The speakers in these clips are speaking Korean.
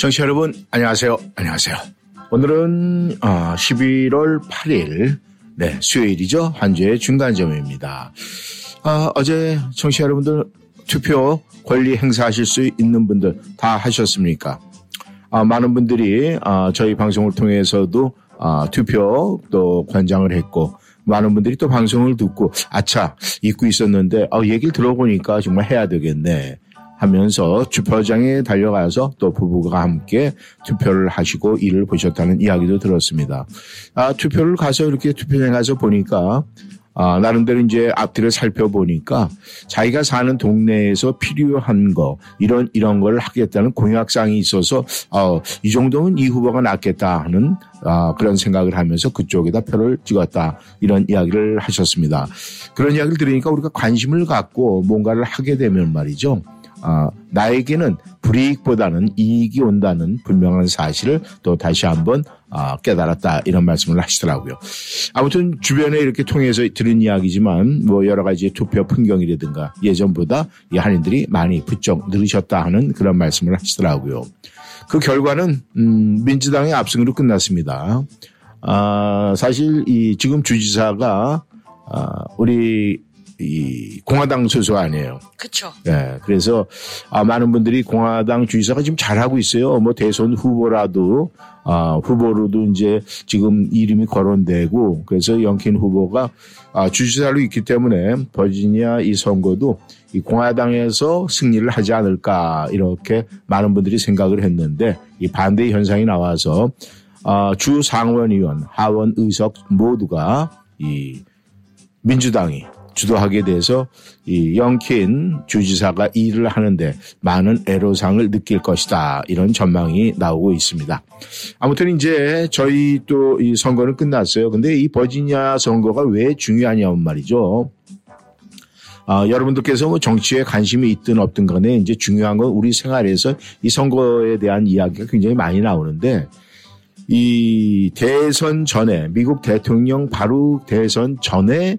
청취자 여러분, 안녕하세요. 안녕하세요. 오늘은 어, 11월 8일, 네, 수요일이죠. 한 주의 중간점입니다. 아, 어제 청취자 여러분들 투표 권리 행사하실 수 있는 분들 다 하셨습니까? 아, 많은 분들이 아, 저희 방송을 통해서도 아, 투표 또 권장을 했고 많은 분들이 또 방송을 듣고 아차 잊고 있었는데 어, 얘기를 들어보니까 정말 해야 되겠네. 하면서 투표장에 달려가서 또 부부가 함께 투표를 하시고 일을 보셨다는 이야기도 들었습니다. 아, 투표를 가서 이렇게 투표장에 가서 보니까 아, 나름대로 이제 앞뒤를 살펴보니까 자기가 사는 동네에서 필요한 거, 이런, 이런 걸 하겠다는 공약상이 있어서, 어, 이 정도면 이 후보가 낫겠다 하는, 아, 그런 생각을 하면서 그쪽에다 표를 찍었다. 이런 이야기를 하셨습니다. 그런 이야기를 들으니까 우리가 관심을 갖고 뭔가를 하게 되면 말이죠. 아, 나에게는 불이익보다는 이익이 온다는 분명한 사실을 또 다시 한번 아, 깨달았다 이런 말씀을 하시더라고요. 아무튼 주변에 이렇게 통해서 들은 이야기지만 뭐 여러 가지 투표 풍경이라든가 예전보다 이 한인들이 많이 부쩍 늘으셨다 하는 그런 말씀을 하시더라고요. 그 결과는 음, 민주당의 압승으로 끝났습니다. 아, 사실 이 지금 주지사가 아, 우리 이 공화당 소속 아니에요. 그렇죠. 예. 그래서 아, 많은 분들이 공화당 주지사가 지금 잘하고 있어요. 뭐 대선 후보라도 아, 후보로도 이제 지금 이름이 거론되고 그래서 영킨 후보가 아, 주지사로 있기 때문에 버지니아 이 선거도 이 공화당에서 승리를 하지 않을까 이렇게 많은 분들이 생각을 했는데 이 반대 현상이 나와서 아, 주 상원의원, 하원 의석 모두가 이 민주당이 주도하게 돼서 이 영킨 주지사가 일을 하는데 많은 애로상을 느낄 것이다. 이런 전망이 나오고 있습니다. 아무튼 이제 저희 또 이 선거는 끝났어요. 근데 이 버지니아 선거가 왜 중요하냐면 말이죠. 아, 여러분들께서 뭐 정치에 관심이 있든 없든 간에 이제 중요한 건 우리 생활에서 이 선거에 대한 이야기가 굉장히 많이 나오는데 이 대선 전에 미국 대통령 바로 대선 전에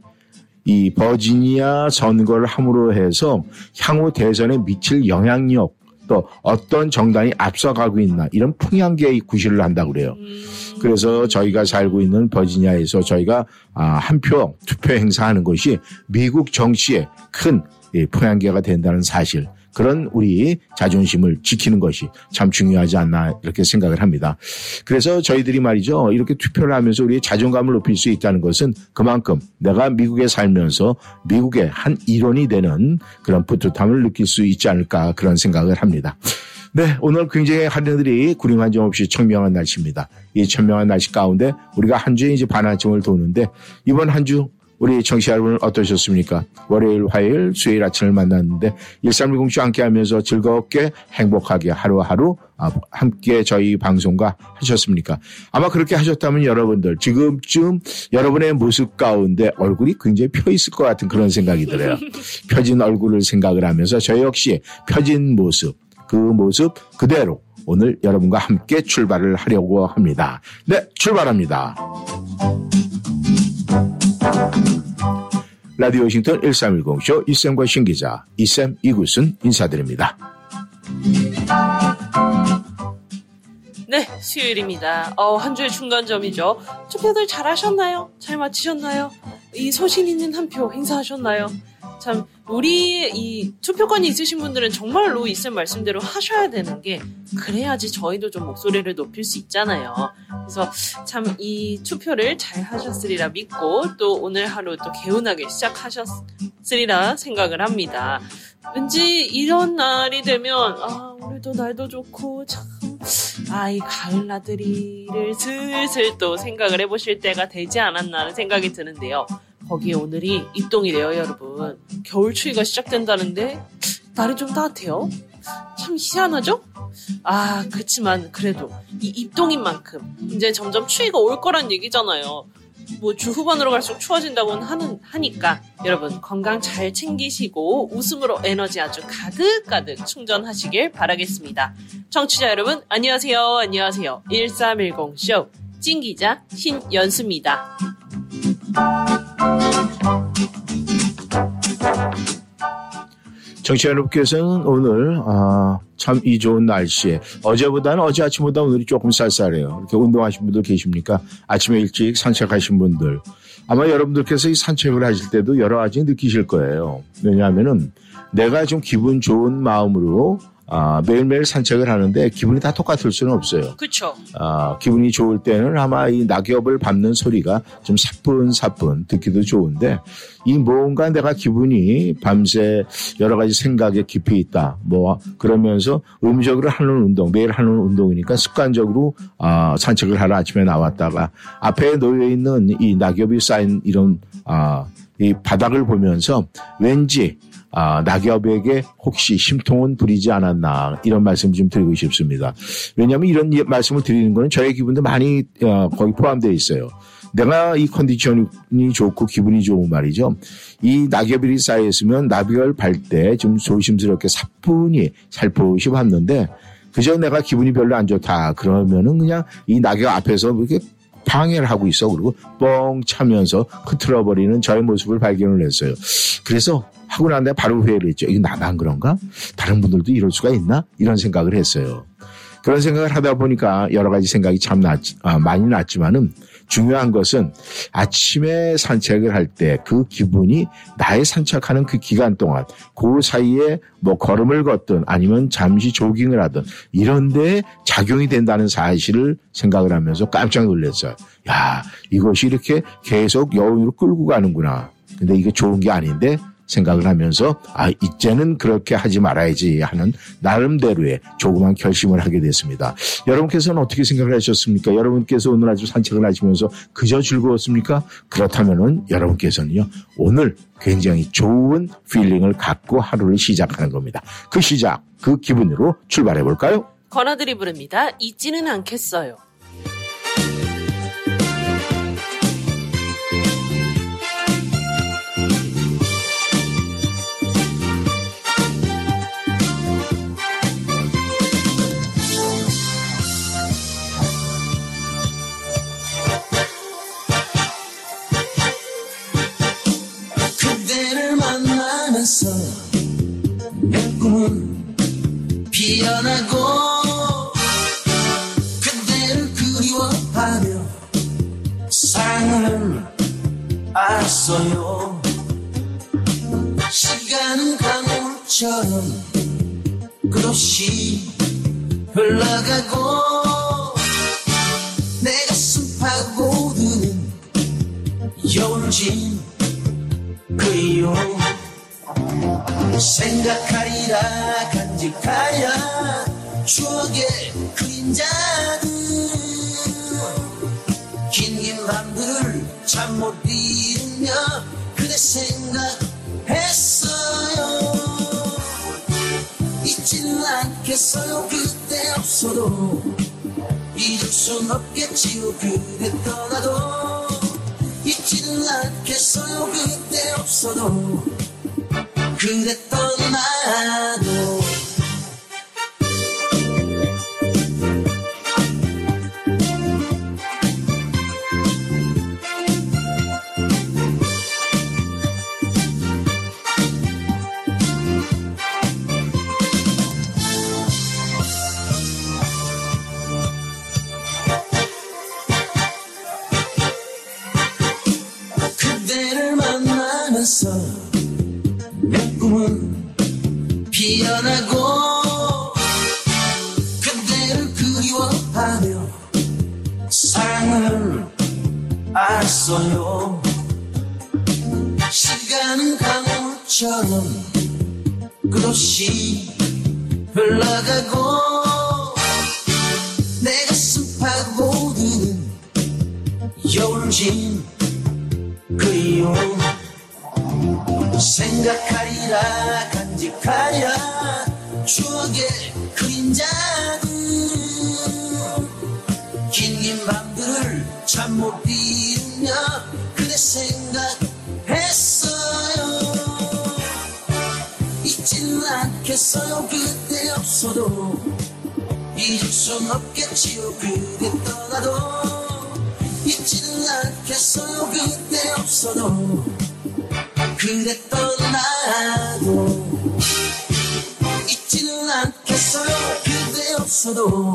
이 버지니아 선거를 함으로 해서 향후 대선에 미칠 영향력 또 어떤 정당이 앞서가고 있나 이런 풍향계의 구실을 한다고 그래요. 그래서 저희가 살고 있는 버지니아에서 저희가 아, 한표 투표 행사하는 것이 미국 정치에 큰 풍향계가 된다는 사실 그런 우리 자존심을 지키는 것이 참 중요하지 않나 이렇게 생각을 합니다. 그래서 저희들이 말이죠. 이렇게 투표를 하면서 우리의 자존감을 높일 수 있다는 것은 그만큼 내가 미국에 살면서 미국의 한 일원이 되는 그런 뿌듯함을 느낄 수 있지 않을까 그런 생각을 합니다. 네, 오늘 굉장히 하늘들이 구름 한 점 없이 청명한 날씨입니다. 이 청명한 날씨 가운데 우리가 한 주에 이제 반환점을 도는데 이번 한 주 우리 청취자 여러분 어떠셨습니까? 월요일, 화요일, 수요일 아침을 만났는데 1310쇼 함께 하면서 즐겁게 행복하게 하루하루 아, 함께 저희 방송과 하셨습니까? 아마 그렇게 하셨다면 여러분들 지금쯤 여러분의 모습 가운데 얼굴이 굉장히 펴 있을 것 같은 그런 생각이 들어요. 펴진 얼굴을 생각을 하면서 저 역시 펴진 모습, 그 모습 그대로 오늘 여러분과 함께 출발을 하려고 합니다. 네, 출발합니다. 라디오 워싱턴 1310쇼 이쌤과 신기자 이쌤 이구순 인사드립니다. 네, 수요일입니다. 어, 한 주의 중간점이죠. 투표들 잘 하셨나요? 잘 마치셨나요? 이 소신 있는 한 표 행사하셨나요? 참 우리 이 투표권이 있으신 분들은 정말 로 있을 말씀대로 하셔야 되는 게 그래야지 저희도 좀 목소리를 높일 수 있잖아요. 그래서 참 이 투표를 잘 하셨으리라 믿고 또 오늘 하루 또 개운하게 시작하셨으리라 생각을 합니다. 왠지 이런 날이 되면 아 오늘도 날도 좋고 참 아, 이 가을 나들이를 슬슬 또 생각을 해보실 때가 되지 않았나 하는 생각이 드는데요. 거기에 오늘이 입동이래요, 여러분. 겨울 추위가 시작된다는데, 날이 좀 따뜻해요? 참 희한하죠? 아, 그치만 그래도 이 입동인 만큼 이제 점점 추위가 올 거란 얘기잖아요. 뭐 주 후반으로 갈수록 추워진다고는 하는, 하니까 여러분 건강 잘 챙기시고 웃음으로 에너지 아주 가득가득 충전하시길 바라겠습니다. 청취자 여러분 안녕하세요. 안녕하세요. 1310쇼 찐기자 신연수입니다. 정치 여러분께서는 오늘 아, 참 이 좋은 날씨에 어제보다는 어제 아침보다 오늘이 조금 쌀쌀해요. 이렇게 운동하신 분들 계십니까? 아침에 일찍 산책하신 분들 아마 여러분들께서 이 산책을 하실 때도 여러 가지 느끼실 거예요. 왜냐하면은 내가 좀 기분 좋은 마음으로 아, 매일매일 산책을 하는데 기분이 다 똑같을 수는 없어요. 그쵸? 아, 기분이 좋을 때는 아마 이 낙엽을 밟는 소리가 좀 사뿐사뿐 듣기도 좋은데 이 뭔가 내가 기분이 밤새 여러 가지 생각에 깊이 있다. 뭐 그러면서 의무적으로 하는 운동, 매일 하는 운동이니까 습관적으로 아, 산책을 하러 아침에 나왔다가 앞에 놓여 있는 이 낙엽이 쌓인 이런 아, 이 바닥을 보면서 왠지 아, 낙엽에게 혹시 심통은 부리지 않았나 이런 말씀 좀 드리고 싶습니다. 왜냐하면 이런 예- 말씀을 드리는 거는 저의 기분도 많이 어, 거기 포함되어 있어요. 내가 이 컨디션이 좋고 기분이 좋은 말이죠. 이 낙엽이 쌓여 있으면 낙엽을 발때좀 조심스럽게 사뿐히 살포시 봤는데 그저 내가 기분이 별로 안 좋다 그러면은 그냥 이 낙엽 앞에서 이렇게 방해를 하고 있어 그리고 뻥 차면서 흐트러 버리는 저의 모습을 발견을 했어요. 그래서 하고 난 다음에 바로 후회를 했죠. 이거 나만 그런가? 다른 분들도 이럴 수가 있나? 이런 생각을 했어요. 그런 생각을 하다 보니까 여러 가지 생각이 참 났, 아, 많이 났지만은 중요한 것은 아침에 산책을 할 때 그 기분이 나의 산책하는 그 기간 동안 그 사이에 뭐 걸음을 걷든 아니면 잠시 조깅을 하든 이런 데 작용이 된다는 사실을 생각을 하면서 깜짝 놀랐어요. 야, 이것이 이렇게 계속 여운으로 끌고 가는구나. 근데 이게 좋은 게 아닌데 생각을 하면서 아 이제는 그렇게 하지 말아야지 하는 나름대로의 조그만 결심을 하게 됐습니다. 여러분께서는 어떻게 생각을 하셨습니까? 여러분께서 오늘 아주 산책을 하시면서 그저 즐거웠습니까? 그렇다면은 여러분께서는요 오늘 굉장히 좋은 feeling을 갖고 하루를 시작하는 겁니다. 그 시작, 그 기분으로 출발해 볼까요? 권아들이 부릅니다. 잊지는 않겠어요. 꿈은 피어나고 그대를 그리워하며 사랑을 알았어요. 시간은 강물처럼 끝없이 흘러가고 내 가슴 파고드는 여울진 그리움 생각하리라 간직하랴 추억의 그림자들. 긴긴 밤들 잠 못 이루며 그대 생각했어요. 잊지는 않겠어요 그때 없어도. 잊을 순 없겠지요 그대 떠나도. 잊지는 않겠어요 그때 없어도 그대 떠나도. 그대를 만나면서 피어나고 그대를 그리워하며 사랑을 알았어요. 시간은 강물처럼 끝없이 흘러가고 내 가슴 파고드는 여울진 그리움. 생각하리라 간직하리라 추억의 그림자들 긴긴 밤들을 잠못 이루며 그대 생각했어요. 잊지는 않겠어요. 그대 없어도 잊을 순 없겠지요. 그대 떠나도 잊지는 않겠어요. 그대 없어도 그대 떠나도 않겠어요? 그대 없어도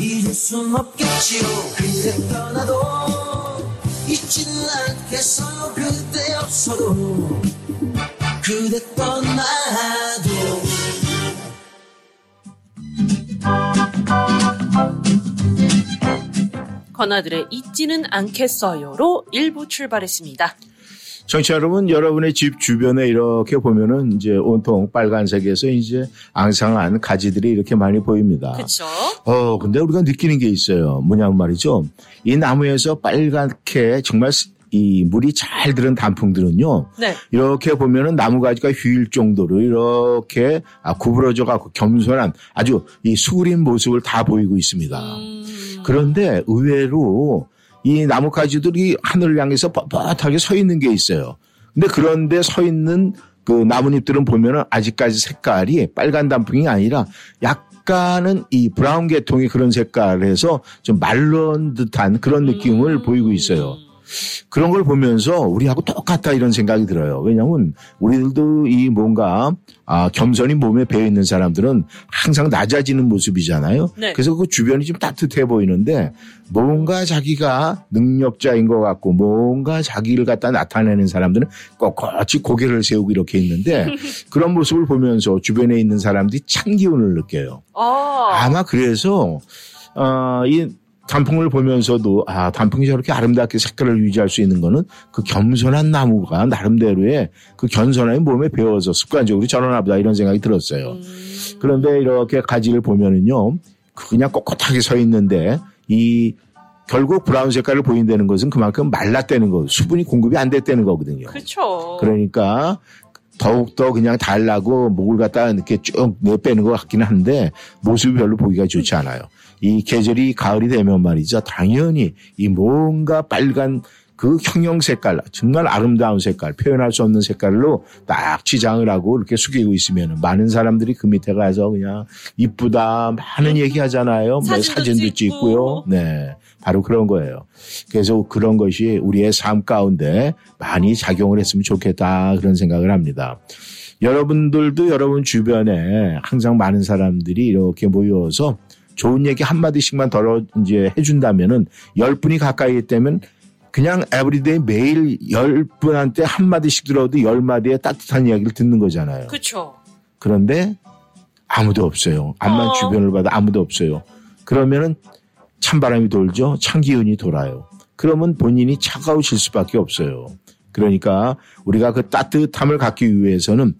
잊을 순 없겠지요. 그대 떠나도 잊지는 않겠어요? 그대 없어도 그대 떠나도. 건아들의 잊지는 않겠어요로 일부 출발했습니다. 청취자 여러분, 여러분의 집 주변에 이렇게 보면은 이제 온통 빨간색에서 이제 앙상한 가지들이 이렇게 많이 보입니다. 그쵸? 어, 근데 우리가 느끼는 게 있어요. 뭐냐면 말이죠. 이 나무에서 빨갛게 정말 이 물이 잘 들은 단풍들은요. 네. 이렇게 보면은 나무 가지가 휘일 정도로 이렇게 아, 구부러져 갖고 겸손한 아주 이 수그린 모습을 다 보이고 있습니다. 음, 그런데 의외로 이 나뭇가지들이 하늘을 향해서 뻣뻣하게 서 있는 게 있어요. 근데 그런데 서 있는 그 나뭇잎들은 보면은 아직까지 색깔이 빨간 단풍이 아니라 약간은 이 브라운 계통의 그런 색깔에서 좀 말른 듯한 그런 느낌을 음. 보이고 있어요. 그런 걸 보면서 우리하고 똑같다 이런 생각이 들어요. 왜냐하면 우리들도 이 뭔가 아, 겸손히 몸에 배어 있는 사람들은 항상 낮아지는 모습이잖아요. 네. 그래서 그 주변이 좀 따뜻해 보이는데 뭔가 자기가 능력자인 것 같고 뭔가 자기를 갖다 나타내는 사람들은 꼿꼿이 고개를 세우고 이렇게 있는데 그런 모습을 보면서 주변에 있는 사람들이 찬 기운을 느껴요. 아, 아마 그래서 어, 이 단풍을 보면서도 아 단풍이 저렇게 아름답게 색깔을 유지할 수 있는 거는 그 겸손한 나무가 나름대로의 그 겸손함이 몸에 배워서 습관적으로 저러나 보다 이런 생각이 들었어요. 음, 그런데 이렇게 가지를 보면은요 그냥 꼿꼿하게 서 있는데 이 결국 브라운 색깔을 보인다는 것은 그만큼 말랐다는 거 수분이 공급이 안 됐다는 거거든요. 그쵸. 그러니까 더욱더 그냥 달라고 목을 갖다 이렇게 쭉 내빼는 것 같기는 한데 모습이 별로 보기가 좋지 않아요. 이 계절이 가을이 되면 말이죠. 당연히 이 뭔가 빨간 그 형형 색깔, 정말 아름다운 색깔, 표현할 수 없는 색깔로 딱 치장을 하고 이렇게 숙이고 있으면 많은 사람들이 그 밑에 가서 그냥 이쁘다, 많은 얘기 하잖아요. 뭐 사진도 사진도 찍고. 찍고요. 네. 바로 그런 거예요. 그래서 그런 것이 우리의 삶 가운데 많이 작용을 했으면 좋겠다 그런 생각을 합니다. 여러분들도 여러분 주변에 항상 많은 사람들이 이렇게 모여서 좋은 얘기 한마디씩만 덜어 이제 해준다면은 열 분이 가까이 있다면 그냥 every day 매일 열 분한테 한마디씩 들어도 열 마디의 따뜻한 이야기를 듣는 거잖아요. 그쵸. 그런데 아무도 없어요. 암만 어. 주변을 봐도 아무도 없어요. 그러면은 찬바람이 돌죠. 찬 기운이 돌아요. 그러면 본인이 차가우실 수밖에 없어요. 그러니까 우리가 그 따뜻함을 갖기 위해서는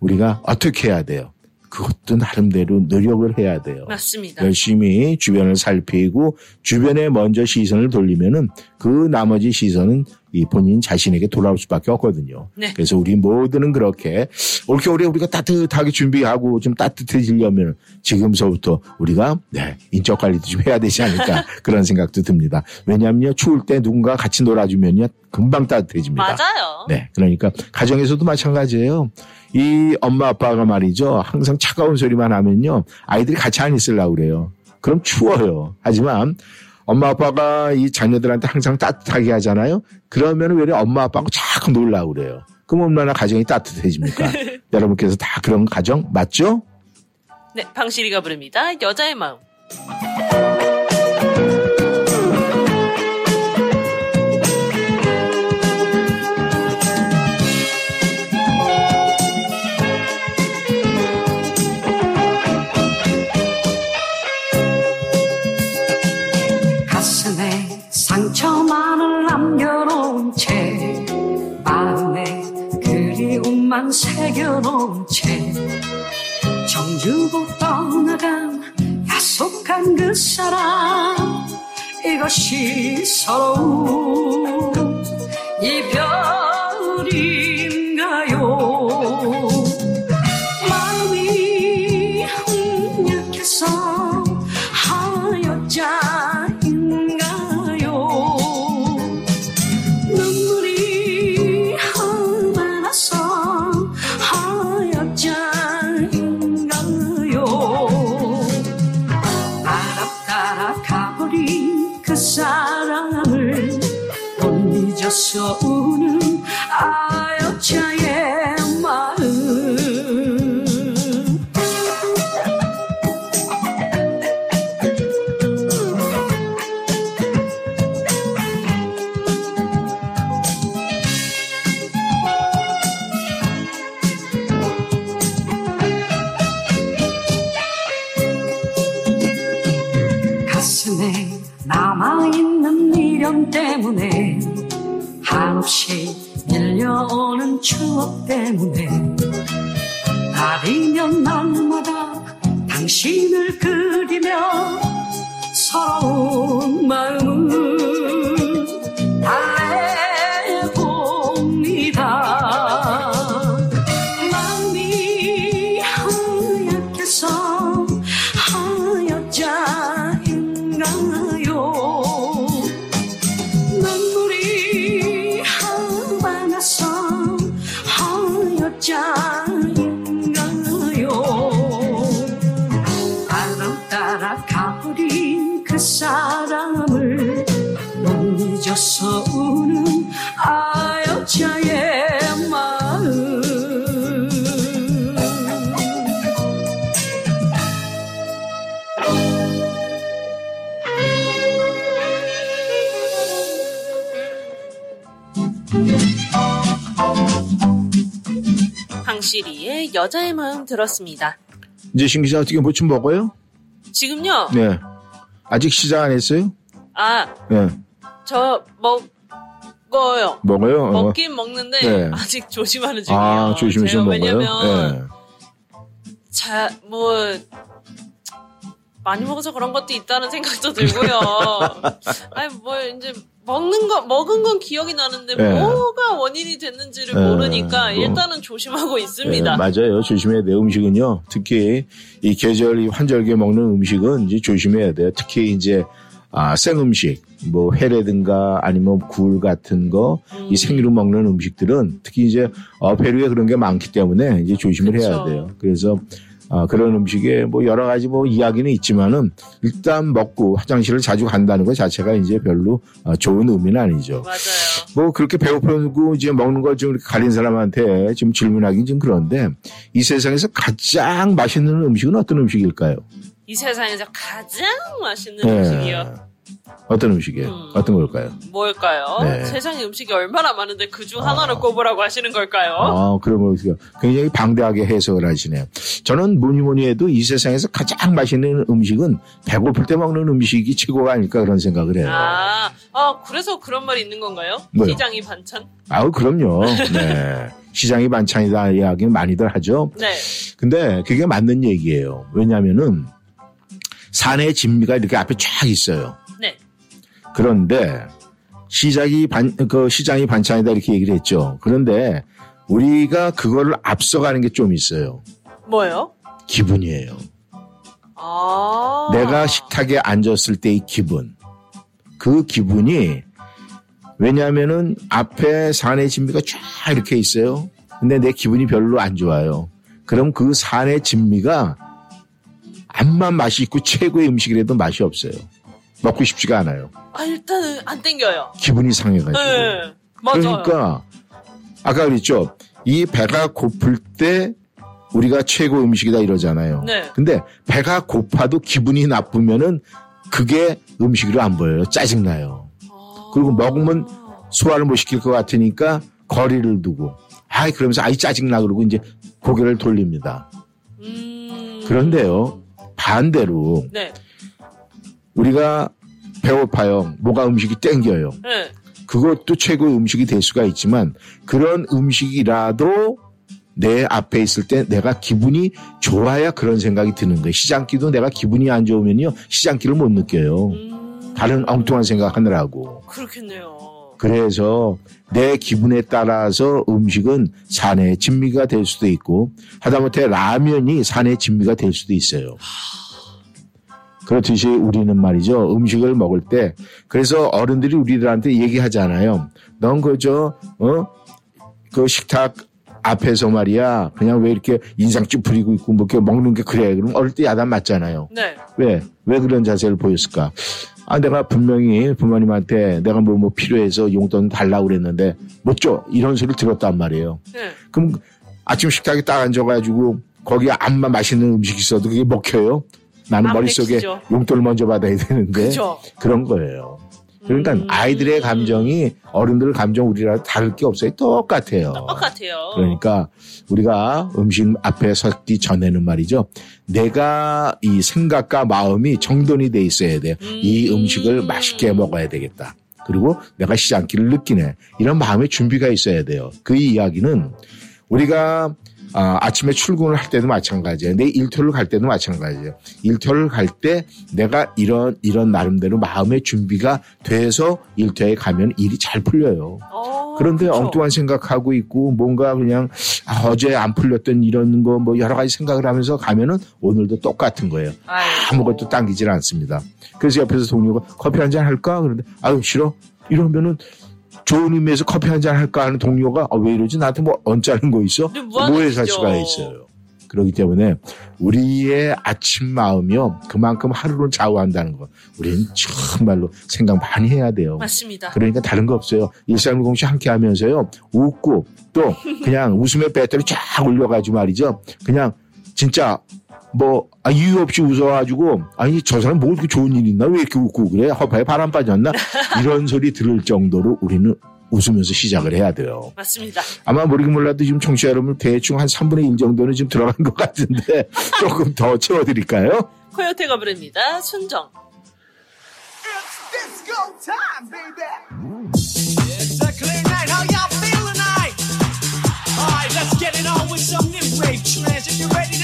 우리가 어떻게 해야 돼요? 그것도 나름대로 노력을 해야 돼요. 맞습니다. 열심히 주변을 살피고 주변에 먼저 시선을 돌리면은 그 나머지 시선은 이 본인 자신에게 돌아올 수밖에 없거든요. 네. 그래서 우리 모두는 그렇게 올겨울에 우리가 따뜻하게 준비하고 좀 따뜻해지려면 지금서부터 우리가 네, 인적 관리도 좀 해야 되지 않을까 그런 생각도 듭니다. 왜냐하면요 추울 때 누군가 같이 놀아주면요 금방 따뜻해집니다. 맞아요. 네, 그러니까 가정에서도 마찬가지예요. 이 엄마 아빠가 말이죠. 항상 차가운 소리만 하면요. 아이들이 같이 안 있으려고 그래요. 그럼 추워요. 하지만 엄마 아빠가 이 자녀들한테 항상 따뜻하게 하잖아요. 그러면 왜 엄마 아빠하고 자꾸 놀라고 그래요. 그럼 얼마나 가정이 따뜻해집니까? 여러분께서 다 그런 가정 맞죠? 네, 방실이가 부릅니다. 여자의 마음. 마음 새겨놓은 채 정주고 떠나간 야속한 그 사랑 이것이 서러운 이별인 때문에 날이면 날 여자의 마음 들었습니다. 이제 신 기자 어떻게 뭐 좀 먹어요? 지금요? 네. 아직 시작 안 했어요? 아, 네. 저 먹어요. 먹어요? 어. 먹긴 먹는데 네. 아직 조심하는 중이에요. 아, 조심해서 먹어요? 왜냐면 네. 자, 뭐 많이 먹어서 그런 것도 있다는 생각도 들고요. 아니 뭐 이제 먹는 거 먹은 건 기억이 나는데 네. 뭐가 원인이 됐는지를 네, 모르니까 뭐. 일단은 조심하고 있습니다. 네, 맞아요. 조심해야 돼요. 음식은요. 특히 이 계절, 이 환절기에 먹는 음식은 이제 조심해야 돼요. 특히 이제 아, 생 음식, 뭐 회라든가 아니면 굴 같은 거, 이 음. 생으로 먹는 음식들은 특히 이제 어, 페루에 그런 게 많기 때문에 이제 조심을 해야 그쵸. 돼요. 그래서 아, 그런 음식에 뭐 여러 가지 뭐 이야기는 있지만은 일단 먹고 화장실을 자주 간다는 것 자체가 이제 별로 어, 좋은 의미는 아니죠. 맞아요. 뭐 그렇게 배고프고 이제 먹는 거좀 가린 사람한테 지금 질문하긴 좀 그런데 이 세상에서 가장 맛있는 음식은 어떤 음식일까요? 이 세상에서 가장 맛있는 네. 음식이요. 어떤 음식이에요? 음. 어떤 걸까요? 뭘까요? 네. 세상에 음식이 얼마나 많은데 그중 아. 하나를 꼽으라고 하시는 걸까요? 아, 그러면 우리가 굉장히 방대하게 해석을 하시네요. 저는 뭐니 뭐니 해도 이 세상에서 가장 맛있는 음식은 배고플 때 먹는 음식이 최고가 아닐까 그런 생각을 해요. 아, 아, 그래서 그런 말이 있는 건가요? 뭐요? 시장이 반찬? 아우, 그럼요. 네. 시장이 반찬이다 이야기는 많이들 하죠. 네. 근데 그게 맞는 얘기예요. 왜냐면은 산의 진미가 이렇게 앞에 쫙 있어요. 네. 그런데 시작이 반, 그 시장이 반찬이다 이렇게 얘기를 했죠. 그런데 우리가 그거를 앞서가는 게 좀 있어요. 뭐요? 기분이에요. 아. 내가 식탁에 앉았을 때의 기분. 그 기분이 왜냐하면은 앞에 산의 진미가 쫙 이렇게 있어요. 근데 내 기분이 별로 안 좋아요. 그럼 그 산의 진미가 암만 맛이 있고 최고의 음식이라도 맛이 없어요. 먹고 싶지가 않아요. 아, 일단은 안 땡겨요. 기분이 상해가지고. 네. 맞아요. 그러니까 아까 그랬죠. 이 배가 고플 때 우리가 최고 음식이다 이러잖아요. 네. 근데 배가 고파도 기분이 나쁘면은 그게 음식으로 안 보여요. 짜증나요. 아. 그리고 먹으면 소화를 못 시킬 것 같으니까 거리를 두고 아이 그러면서 아이 짜증나 그러고 이제 고개를 돌립니다. 음. 그런데요 반대로 네. 우리가 배고파요. 뭐가 음식이 땡겨요. 네. 그것도 최고의 음식이 될 수가 있지만 그런 음식이라도 내 앞에 있을 때 내가 기분이 좋아야 그런 생각이 드는 거예요. 시장기도 내가 기분이 안 좋으면요. 시장기를 못 느껴요. 음, 다른 엉뚱한 생각 하느라고. 그렇겠네요. 그래서 내 기분에 따라서 음식은 산의 진미가 될 수도 있고 하다못해 라면이 산의 진미가 될 수도 있어요. 그렇듯이 우리는 말이죠. 음식을 먹을 때 그래서 어른들이 우리들한테 얘기하잖아요. 넌 그저 어? 그 식탁 앞에서 말이야 그냥 왜 이렇게 인상 찌푸리고 있고 뭐 이렇게 먹는 게 그래. 그럼 어릴 때 야단 맞잖아요. 네. 왜? 왜 그런 자세를 보였을까? 아, 내가 분명히 부모님한테 내가 뭐, 뭐 필요해서 용돈 달라고 그랬는데 못 줘. 이런 소리를 들었단 말이에요. 네. 그럼 아침 식탁에 딱 앉아가지고 거기에 암만 맛있는 음식 있어도 그게 먹혀요? 나는 안 머릿속에 맥히죠. 용돈을 먼저 받아야 되는데 그죠. 그런 거예요. 그러니까 음. 아이들의 감정이 어른들 감정 우리랑 다를 게 없어요. 똑같아요. 똑같아요. 그러니까 우리가 음식 앞에 서기 전에는 말이죠. 내가 이 생각과 마음이 정돈이 돼 있어야 돼요. 이 음. 음식을 맛있게 먹어야 되겠다. 그리고 내가 시장기를 느끼네. 이런 마음의 준비가 있어야 돼요. 그 이야기는 우리가 아, 침에 출근을 할 때도 마찬가지예요. 내 일터를 갈 때도 마찬가지예요. 일터를 갈 때 내가 이런 이런 나름대로 마음의 준비가 돼서 일터에 가면 일이 잘 풀려요. 어, 그런데 그쵸. 엉뚱한 생각하고 있고 뭔가 그냥 아, 어제 안 풀렸던 이런 거 뭐 여러 가지 생각을 하면서 가면은 오늘도 똑같은 거예요. 아이고. 아무것도 당기질 않습니다. 그래서 옆에서 동료가 커피 한 잔 할까? 그런데 아유 싫어. 이러면은 좋은 의미에서 커피 한 잔 할까 하는 동료가 아, 왜 이러지? 나한테 뭐 언짢은 거 있어? 뭐에 살 수가 있어요. 그렇기 때문에 우리의 아침 마음이요 그만큼 하루를 좌우한다는 거 우리는 정말로 생각 많이 해야 돼요. 맞습니다. 그러니까 다른 거 없어요. 일상공시 함께 하면서요. 웃고 또 그냥 웃음의 배터리 쫙 올려가지고 말이죠. 그냥 진짜 뭐 아, 이유 없이 웃어가지고 아니 저 사람 뭐 그렇게 좋은 일 있나 왜 이렇게 웃고 그래 허파에 바람 빠졌나 이런 소리 들을 정도로 우리는 웃으면서 시작을 해야 돼요. 맞습니다. 아마 모르긴 몰라도 지금 청취자 여러분 대충 한 3분의 1 정도는 지금 들어간 것 같은데 조금 더 채워드릴까요? 코요테가 부릅니다. 순정. Let's get it on with some new wave trance. If you're ready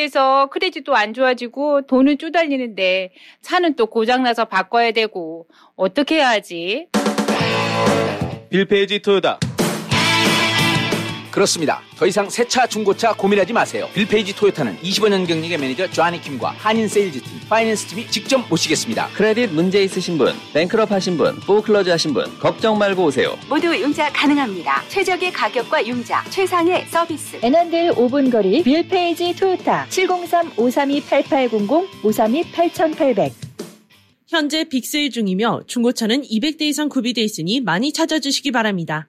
bankruptcy해서 credit도 안 좋아지고 돈은 쪼달리는데 차는 또 고장나서 바꿔야 되고 어떻게 해야 하지? 빌페이지 토요다. 그렇습니다. 더 이상 새 차 중고차 고민하지 마세요. 빌페이지 토요타는 25년 경력의 매니저 조아니 킴과 한인 세일즈팀, finance 팀이 직접 모시겠습니다. 크레딧 문제 있으신 분, bankrupt 하신 분, foreclosure 하신 분, 걱정 말고 오세요. 모두 융자 가능합니다. 최적의 가격과 융자, 최상의 서비스. 애난데일 5분 거리 빌페이지 토요타 703-532-8800 532-8800 현재 big sale 중이며 중고차는 200대 이상 구비돼 있으니 많이 찾아주시기 바랍니다.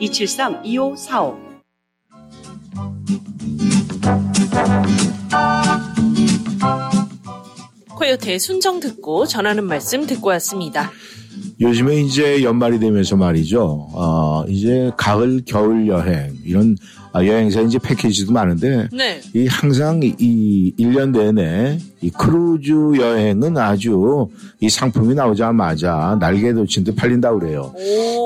273-2545. 코요태 순정 듣고 전하는 말씀 듣고 왔습니다. 요즘에 이제 연말이 되면서 말이죠. 어, 이제 가을, 겨울 여행, 이런 아, 여행사 이제 패키지도 많은데, 네. 이 항상 이, 이 1년 내내 이 크루즈 여행은 아주 이 상품이 나오자마자 날개 돋친 듯 팔린다고 그래요.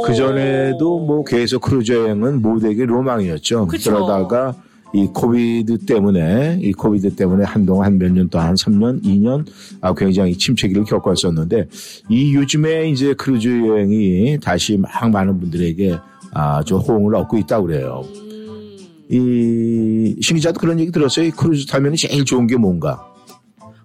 그 전에도 뭐 계속 크루즈 여행은 모두에게 로망이었죠. 그쵸. 그러다가 이 COVID 때문에 이 COVID 때문에 한동안 한 몇 년 동안 3년, 2년 아 굉장히 침체기를 겪었었는데 이 요즘에 이제 크루즈 여행이 다시 막 많은 분들에게 아 좀 호응을 얻고 있다고 그래요. 이 신기자도 그런 얘기 들었어요. 이 크루즈 타면 제일 좋은 게 뭔가?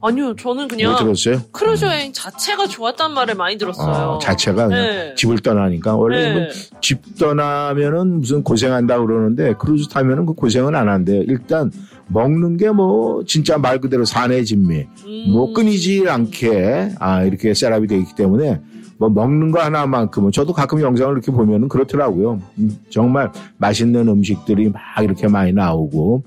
아니요, 저는 그냥 뭐 들었어요? 크루즈 여행 자체가 좋았다는 말을 많이 들었어요. 어, 자체가 네. 집을 떠나니까 원래 네. 집 떠나면은 무슨 고생한다 그러는데 크루즈 타면은 그 고생은 안 한대요. 일단 먹는 게 뭐 진짜 말 그대로 산해진미 음. 뭐 끊이지 않게 아 이렇게 setup이 되어 있기 때문에 뭐 먹는 거 하나만큼은 저도 가끔 영상을 이렇게 보면은 그렇더라고요. 음, 정말 맛있는 음식들이 막 이렇게 많이 나오고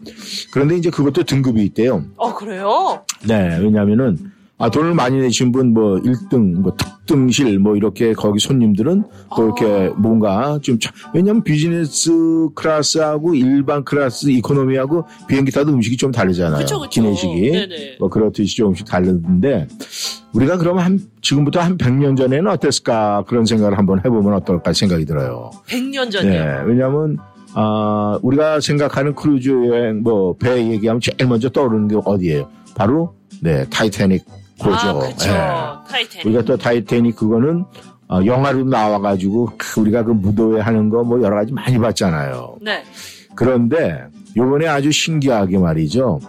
그런데 이제 그것도 등급이 있대요. 어, 그래요? 네, 왜냐면은, 아, 돈을 많이 내신 분, 뭐, 1등, 뭐, 특등실, 뭐, 이렇게 거기 손님들은 또 이렇게 뭔가 좀, 차- 왜냐면 비즈니스 클래스하고 일반 클래스 이코노미하고 비행기 타도 음식이 좀 다르잖아요. 그쵸, 그쵸. 기내식이. 네네. 뭐, 그렇듯이 조금씩 다르는데, 우리가 그러면 한, 지금부터 한 100년 전에는 어땠을까 그런 생각을 한번 해보면 어떨까 생각이 들어요. 100년 전이요. 네, 왜냐하면 아 우리가 생각하는 크루즈 여행 뭐 배 얘기하면 제일 먼저 떠오르는 게 어디예요? 바로 네 타이타닉 호죠. 아. 예. 타이타닉. 우리가 또 타이타닉 그거는 어, 영화로 나와가지고 그 우리가 그 무도회 하는 거 뭐 여러 가지 많이 봤잖아요. 네. 그런데 요번에 아주 신기하게 말이죠.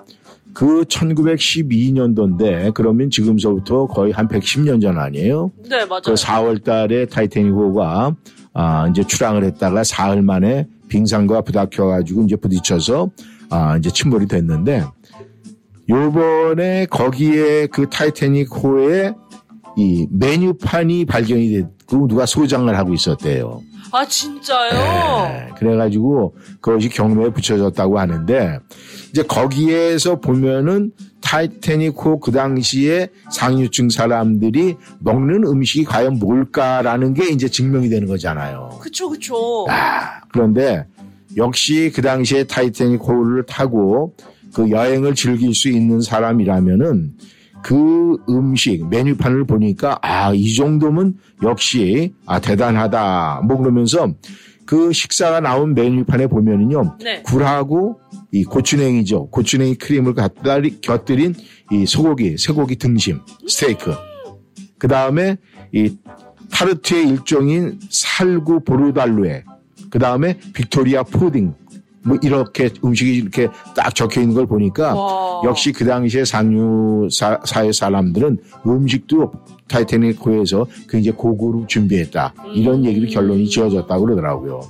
그 1912년도인데 그러면 지금서부터 거의 한 110년 전 아니에요? 네, 맞아요. 그 4월 달에 타이타닉 호가 아, 이제 출항을 했다가 사흘 만에 빙산과 부닥쳐 가지고 이제 부딪혀서 아, 이제 침몰이 됐는데 요번에 거기에 그 타이타닉호에 이 메뉴판이 발견이 됐고 누가 소장을 하고 있었대요. 아, 진짜요? 네, 그래가지고 그것이 경매에 붙여졌다고 하는데 이제 거기에서 보면은 타이타닉호 그 당시에 상류층 사람들이 먹는 음식이 과연 뭘까라는 게 이제 증명이 되는 거잖아요. 그쵸, 그쵸. 그런데 역시 그 당시에 타이타닉호를 타고 그 여행을 즐길 수 있는 사람이라면은 그 음식 메뉴판을 보니까 아 이 정도면 역시 아 대단하다. 뭐 그러면서 그 식사가 나온 메뉴판에 보면은요 네. 굴하고 이 고추냉이죠. 고추냉이 크림을 곁들이, 곁들인 이 소고기 쇠고기 등심 스테이크. 그 다음에 이 타르트의 일종인 살구 보르달루에 그 다음에 빅토리아 푸딩 뭐 이렇게 음식이 이렇게 딱 적혀 있는 걸 보니까 와. 역시 그 당시에 상류 사, 사회 사람들은 음식도 타이타닉 호에서 굉장히 고급으로 준비했다. 이런 얘기를 결론이 지어졌다고 그러더라고요.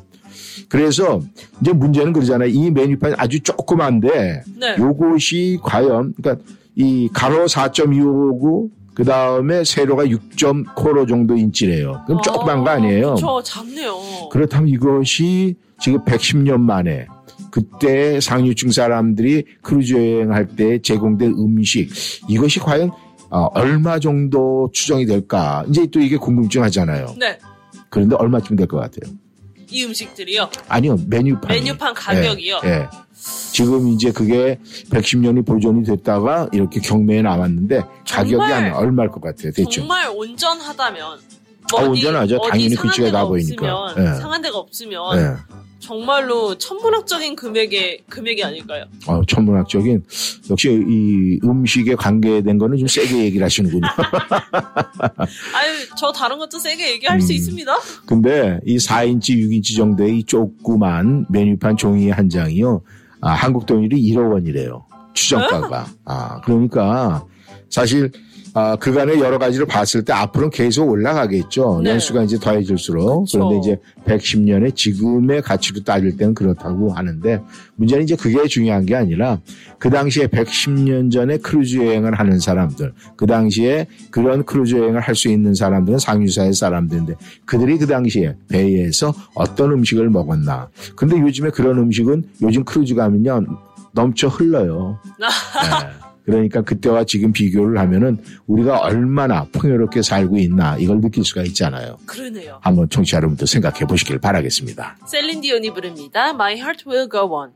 그래서 이제 문제는 그러잖아요. 이 메뉴판이 아주 조그만데 네. 요것이 과연 그러니까 이 가로 4.25고 그 다음에 세로가 6.코로 정도 인치래요. 그럼 조그만 거 아니에요. 그쵸, 작네요. 그렇다면 이것이 지금 110년 만에 그때 상류층 사람들이 크루즈 여행할 때 제공된 음식 이것이 과연 어, 얼마 정도 추정이 될까? 이제 또 이게 궁금증 하잖아요. 네. 그런데 얼마쯤 될 것 같아요? 이 음식들이요. 아니요 메뉴판. 메뉴판 가격이요. 예, 예. 지금 이제 그게 110년이 보존이 됐다가 이렇게 경매에 나왔는데 가격이 한 얼마일 것 같아요, 대충? 정말 온전하다면 아, 온전하죠. 당연히 상한 글씨가 데가 나 보이니까. 없으면, 예. 상한 데가 없으면 예. 정말로 천문학적인 금액의 금액이 아닐까요? 어, 천문학적인 역시 이 음식에 관계된 거는 좀 세게 얘기를 하시는군요. 아유, 저 다른 것도 세게 얘기할 음. 수 있습니다. 근데 이 4인치, 6인치 정도의 이 조그만 메뉴판 종이 한 장이요. 아, 한국 돈으로 1억 원이래요. 추정가가. 아, 그러니까 사실 아, 그간의 여러 가지를 봤을 때 앞으로는 계속 올라가겠죠. 네. 연수가 이제 더해질수록. 그런데 이제 110년에 지금의 가치로 따질 때는 그렇다고 하는데 문제는 이제 그게 중요한 게 아니라 그 당시에 110년 전에 크루즈 여행을 하는 사람들, 그 당시에 그런 크루즈 여행을 할 수 있는 사람들은 상류 사회 사람들인데 그들이 그 당시에 배에서 어떤 음식을 먹었나. 근데 요즘에 그런 음식은 요즘 크루즈 가면요 넘쳐 흘러요. 네. 그러니까 그때와 지금 비교를 하면은 우리가 얼마나 풍요롭게 살고 있나 이걸 느낄 수가 있잖아요. 그러네요. 한번 청취자 여러분도 생각해 보시길 바라겠습니다. 셀린 디온이 부릅니다. My Heart Will Go On.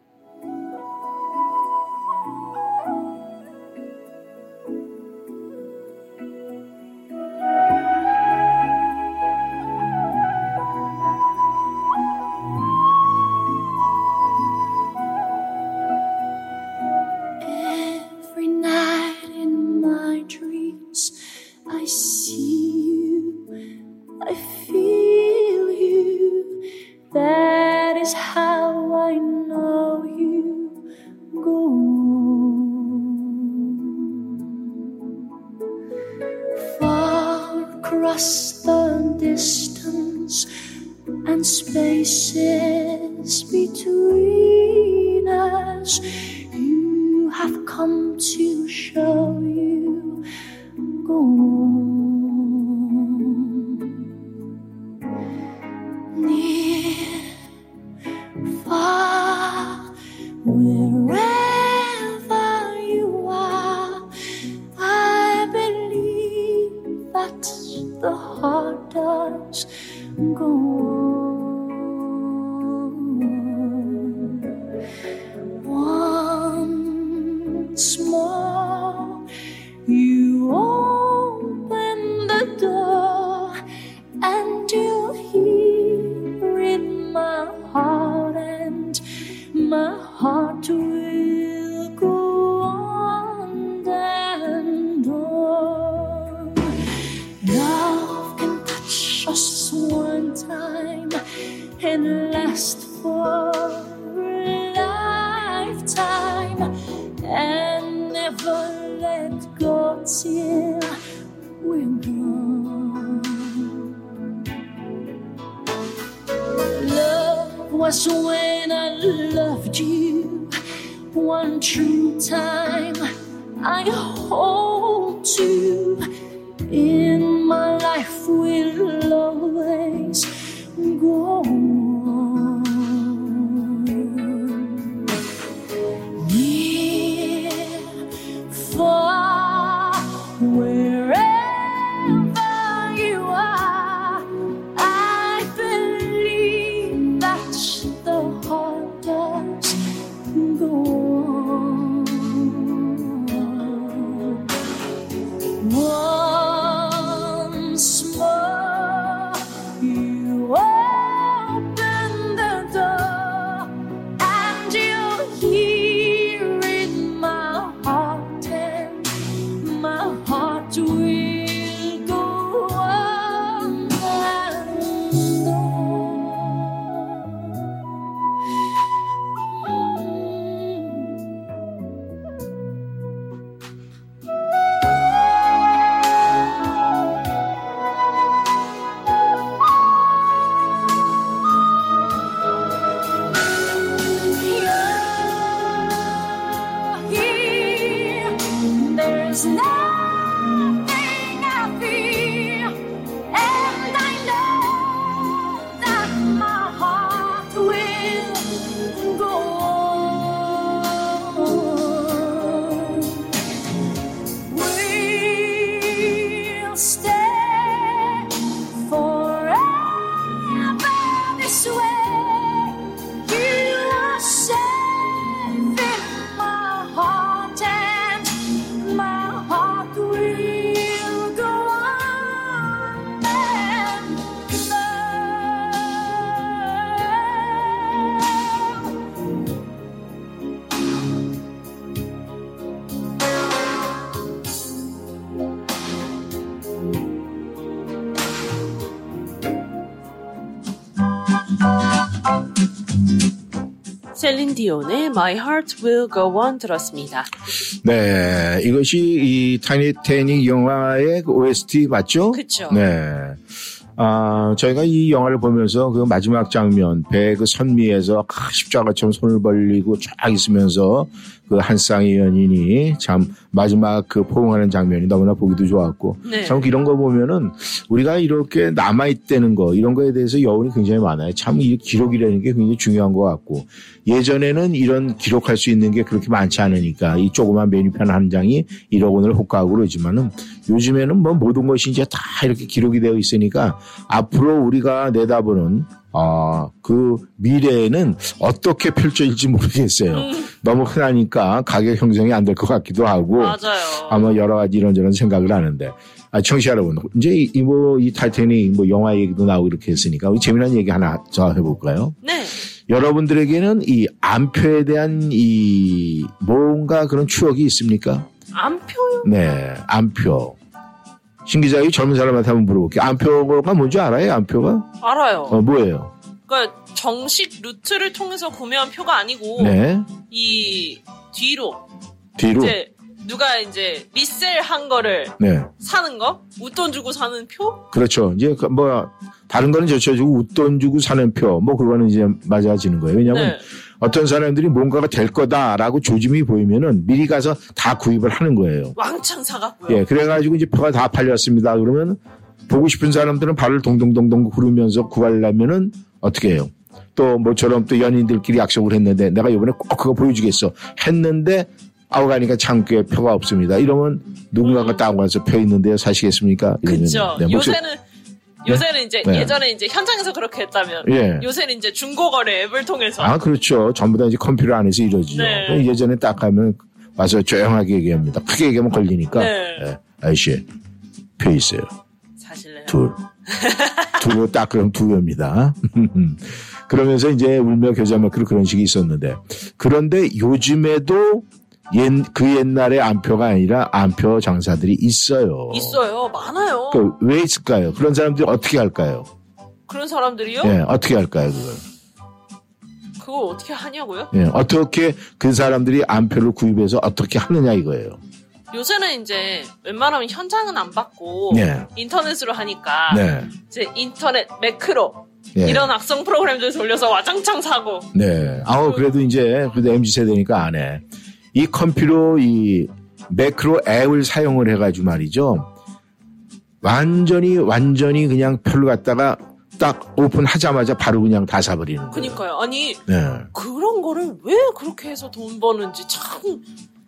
디온의 My Heart Will Go On 들었습니다. 네, 이것이 이 타이니테닉 영화의 그 OST 맞죠? 그쵸. 네. 아, 저희가 이 영화를 보면서 그 마지막 장면, 배 그 선미에서 아, 십자가처럼 손을 벌리고 쫙 있으면서 그 한 쌍의 연인이 참 마지막 그 포옹하는 장면이 너무나 보기도 좋았고. 네. 참 이런 거 보면은 우리가 이렇게 남아 있다는 거, 이런 거에 대해서 여운이 굉장히 많아요. 참 이 기록이라는 게 굉장히 중요한 것 같고. 예전에는 이런 기록할 수 있는 게 그렇게 많지 않으니까 이 조그만 메뉴판 한 장이 1억 원을 호가하고 그러지만은 요즘에는 뭐 모든 것이 이제 다 이렇게 기록이 되어 있으니까 앞으로 우리가 내다보는 아, 그 미래에는 어떻게 펼쳐질지 모르겠어요. 너무 흔하니까 가격 형성이 안 될 것 같기도 하고. 맞아요. 아마 여러 가지 이런저런 생각을 하는데. 아, 청취자 여러분. 이제 이, 뭐, 이 타이타닉 뭐 영화 얘기도 나오고 이렇게 했으니까 재미난 얘기 하나 더 해볼까요? 네. 여러분들에게는 이 암표에 대한 이 뭔가 그런 추억이 있습니까? 암표요? 네, 암표. 신 기자, 이 젊은 사람한테 한번 물어볼게요. 암표가 뭔지 알아요? 암표가? 알아요. 어, 뭐예요? 그러니까 정식 루트를 통해서 구매한 표가 아니고 네. 이 뒤로 뒤로? 이제 누가 이제 resell한 거를 네. 사는 거? 웃돈 주고 사는 표? 그렇죠. 이제 그뭐 다른 거는 저쳐주고 웃돈 주고 사는 표, 뭐 그거는 이제 맞아지는 거예요. 왜냐하면 네. 어떤 사람들이 뭔가가 될 거다라고 조짐이 보이면은 미리 가서 다 구입을 하는 거예요. 왕창 사갖고요. 예, 그래가지고 이제 표가 다 팔렸습니다. 그러면 보고 싶은 사람들은 발을 동동동동 구르면서 구하려면은 어떻게 해요? 또 모처럼 또 연인들끼리 약속을 했는데 내가 이번에 꼭 그거 보여주겠어 했는데 아우 가니까 창구에 표가 없습니다. 이러면 누군가가 따고 가서 표 있는데요 사시겠습니까? 그죠. 네, 요새는 요새는 이제 네. 예전에 이제 현장에서 그렇게 했다면 예. 요새는 이제 중고거래 앱을 통해서 아 그렇죠. 전부 다 이제 컴퓨터 안에서 이루어지죠. 네. 예전에 딱 하면 와서 조용하게 얘기합니다. 크게 얘기하면 걸리니까 네. 예, 아저씨 표 있어요. 사실래요. 둘. 두고 딱 그럼 두 배입니다. 그러면서 이제 울며 겨자며 그런 그런 식이 있었는데 그런데 요즘에도 옛, 그 옛날의 암표가 아니라 암표 장사들이 있어요. 있어요. 많아요. 그왜 있을까요? 그런 사람들이 어떻게 할까요? 그런 사람들이요? 예, 어떻게 할까요, 그걸? 그걸 어떻게 하냐고요? 예, 어떻게 그 사람들이 암표를 구입해서 어떻게 하느냐 이거예요. 요새는 이제 웬만하면 현장은 안 받고 네. 인터넷으로 하니까 네. 이제 인터넷 매크로 예. 이런 악성 프로그램들 돌려서 와장창 사고 네. 아우, 그래도 이제, 그래도 MZ 세대니까 안 해. 이 컴퓨터, 이 매크로 앱을 사용을 해가지고 말이죠. 완전히, 완전히 그냥 표를 갖다가 딱 오픈하자마자 바로 그냥 다 사버리는 거예요. 그니까요. 아니 네. 그런 거를 왜 그렇게 해서 돈 버는지 참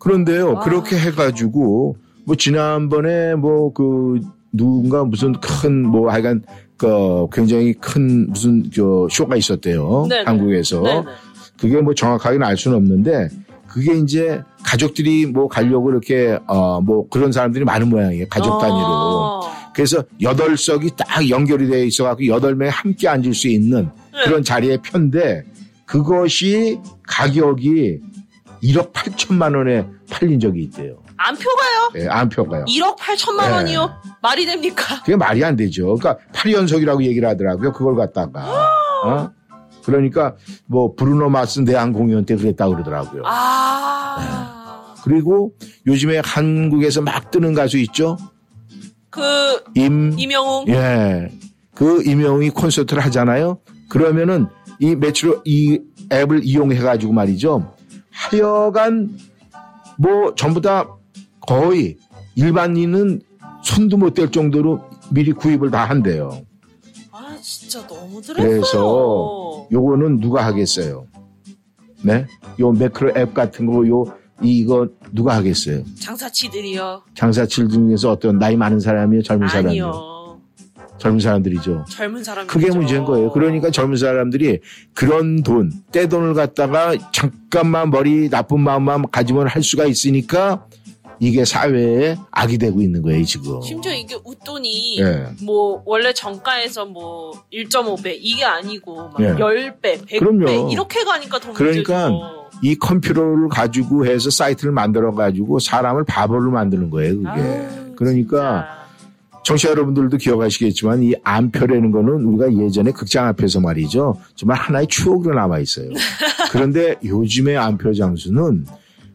그런데요, 와. 그렇게 해가지고, 뭐, 지난번에 뭐, 그, 누군가 무슨 큰, 뭐, 하여간, 그, 굉장히 큰 무슨, 저, 쇼가 있었대요. 네네. 한국에서. 네네. 그게 뭐 정확하게는 알 수는 없는데, 그게 이제 가족들이 뭐 가려고 이렇게, 어, 뭐 그런 사람들이 많은 모양이에요. 가족 단위로. 그래서 여덟 석이 딱 연결이 되어 있어갖고 여덟 명이 함께 앉을 수 있는 그런 자리의 편데, 그것이 가격이 1억 8천만 원에 팔린 적이 있대요. 안표가요? 예, 안표가요. 1억 8천만 네. 원이요? 말이 됩니까? 그게 말이 안 되죠. 그러니까 8연속이라고 얘기를 하더라고요. 그걸 갖다가. 어? 그러니까 뭐 브루노 마스 대한 공연 때 그랬다고 그러더라고요. 아, 그리고 요즘에 한국에서 막 뜨는 가수 있죠? 그 임 이명웅 예. 그 임영웅이 콘서트를 하잖아요. 그러면은 이 매출 이 앱을 이용해 가지고 말이죠. 하여간 뭐 전부 다 거의 일반인은 손도 못 댈 정도로 미리 구입을 다 한대요. 아 진짜 너무 들었어요. 그래서 요거는 누가 하겠어요? 네? 요 매크로 앱 같은 거 요 이거 누가 하겠어요? 장사치들이요. 장사칠 중에서 어떤 나이 많은 사람이요, 젊은 사람이요? 아니요. 젊은 사람들이죠. 젊은 사람. 그게 문제인 거예요. 그러니까 젊은 사람들이 그런 돈, 떼돈을 갖다가 잠깐만 머리 나쁜 마음만 가지면 할 수가 있으니까 이게 사회에 악이 되고 있는 거예요, 지금. 심지어 이게 웃돈이 예. 뭐 원래 정가에서 뭐 1.5배 이게 아니고 막 예. 10배, 100배 그럼요. 이렇게 가니까 더 그러니까 문제죠. 이 컴퓨터를 가지고 해서 사이트를 만들어 가지고 사람을 바보로 만드는 거예요, 그게. 그러니까 청취자 여러분들도 기억하시겠지만 이 암표라는 거는 우리가 예전에 극장 앞에서 말이죠. 정말 하나의 추억으로 남아 있어요. 그런데 요즘의 암표 장수는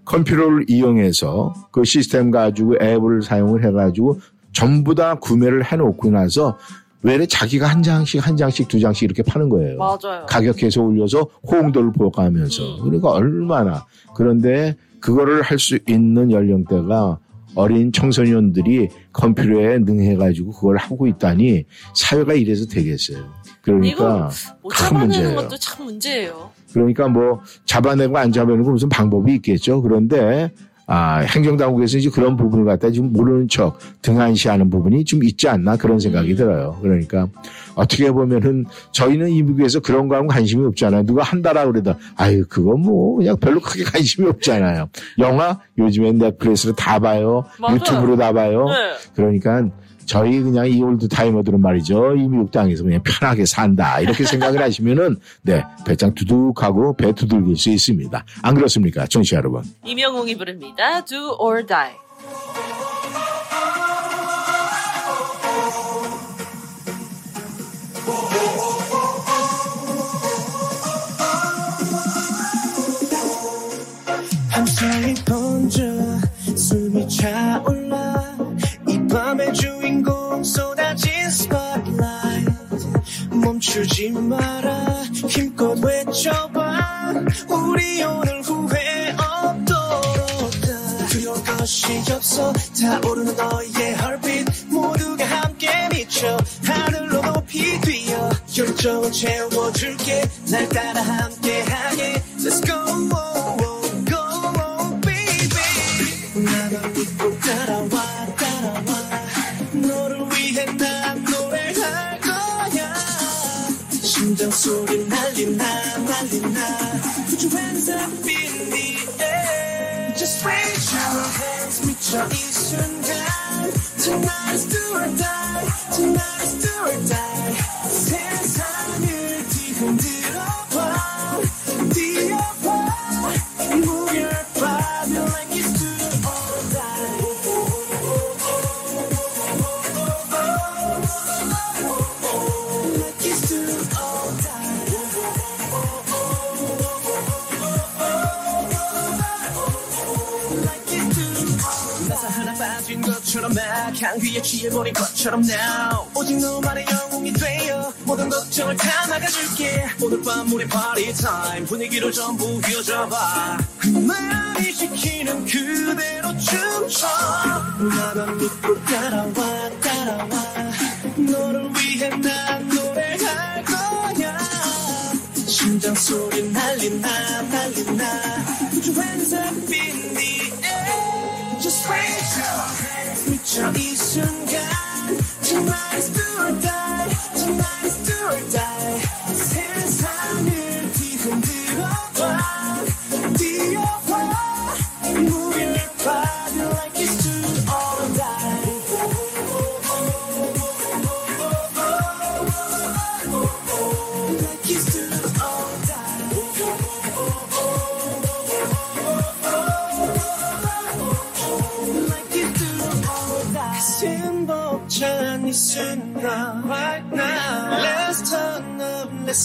컴퓨터를 이용해서 그 시스템 가지고 앱을 사용을 해가지고 전부 다 구매를 해놓고 나서 왜 자기가 한 장씩 한 장씩 두 장씩 이렇게 파는 거예요. 맞아요. 가격 계속 올려서 호응도를 보고가면서 그러니까 얼마나 그런데 그거를 할 수 있는 연령대가 어린 청소년들이 컴퓨터에 능해가지고 그걸 하고 있다니 사회가 이래서 되겠어요. 그러니까 못큰 잡아내는 문제예요. 것도 참 문제예요. 그러니까 뭐 잡아내고 안 잡아내고 무슨 방법이 있겠죠. 그런데 아, 행정당국에서 이제 그런 부분을 갖다 지금 모르는 척 등한시하는 부분이 좀 있지 않나 그런 생각이 들어요. 그러니까 어떻게 보면은 저희는 이 미국에서 그런 거 하면 관심이 없잖아요. 누가 한다라 그러다 아유 그거 뭐 그냥 별로 크게 관심이 없잖아요. 영화 요즘엔 넷플릭스로 다 봐요. 맞아요. 유튜브로 다 봐요. 네. 그러니까 저희 그냥 이 old timer들은 말이죠. 이 미국 땅에서 그냥 편하게 산다. 이렇게 생각을 하시면은 네, 배짱 두둑하고 배 두들길 수 있습니다. 안 그렇습니까? 청취자 여러분. 이명웅이 부릅니다. Do or Die. 주인공 쏟아진 spotlight. 멈추지 마라. 힘껏 외쳐봐. 우리 오늘 후회 없도록 두려울 것이 없어. 타오르는 너의 heartbeat 모두가 함께 미쳐. 하늘로 높이 뛰어. 열정을 채워줄게. 날 따라 함께 hands 미쳐 막 향기에 취해버린 것처럼 now. 오직 너만의 영웅이 되어 모든 걱정을 다 막아줄게. 오늘 밤 우리 파티 타임. 분위기를 전부 휘어잡아. 마음이 시키는 그대로 춤춰. 나만 믿고 따라와 따라와. 너를 위해 난 노래할 거야. 심장 소리 Put your hands up the air Just raise your hands 미쳐 이 순간 Tonight is do or die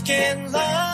In love.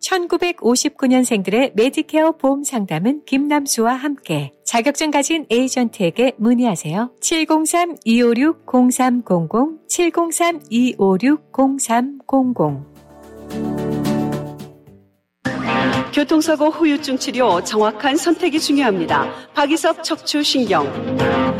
1959년생들의 메디케어 보험 상담은 김남수와 함께 자격증 가진 에이전트에게 문의하세요. 703-256-0300, 703-256-0300. 교통사고 후유증 치료 정확한 선택이 중요합니다. 박이섭 척추신경.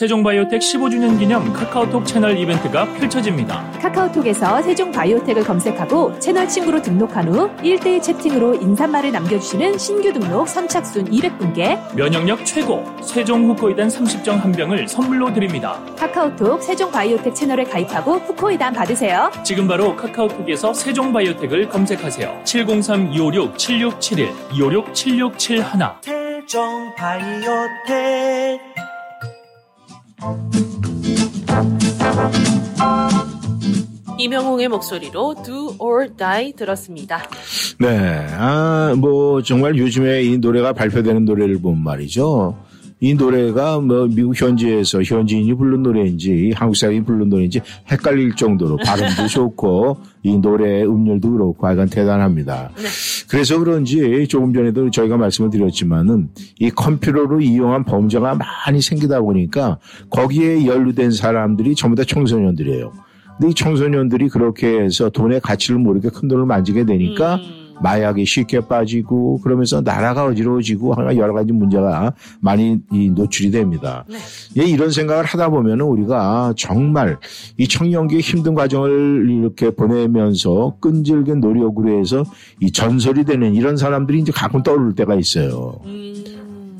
세종바이오텍 15주년 기념 카카오톡 채널 이벤트가 펼쳐집니다. 카카오톡에서 세종바이오텍을 검색하고 채널 친구로 등록한 후 1대1 채팅으로 인사말을 남겨주시는 신규 등록 선착순 200분께 면역력 최고 세종 후코이단 30정 한 병을 선물로 드립니다. 카카오톡 세종바이오텍 채널에 가입하고 후코이단 받으세요. 지금 바로 카카오톡에서 세종바이오텍을 검색하세요. 703-256-7671 256-7671 세종 바이오텍 이명웅의 목소리로 Do or Die 들었습니다. 네, 아, 뭐, 정말 요즘에 이 노래가 발표되는 노래를 보면 말이죠. 이 노래가 뭐 미국 현지에서 현지인이 부른 노래인지 한국 사람이 부른 노래인지 헷갈릴 정도로 발음도 좋고 이 노래의 음률도 그렇고 하여간 대단합니다. 그래서 그런지 조금 전에도 저희가 말씀을 드렸지만은 이 컴퓨터로 이용한 범죄가 많이 생기다 보니까 거기에 연루된 사람들이 전부 다 청소년들이에요. 근데 이 청소년들이 그렇게 해서 돈의 가치를 모르게 큰 돈을 만지게 되니까 마약이 쉽게 빠지고 그러면서 나라가 어지러워지고 여러 가지 문제가 많이 이 노출이 됩니다. 예, 이런 생각을 하다 보면 우리가 정말 이 청년기의 힘든 과정을 이렇게 보내면서 끈질긴 노력으로 해서 이 전설이 되는 이런 사람들이 이제 가끔 떠오를 때가 있어요.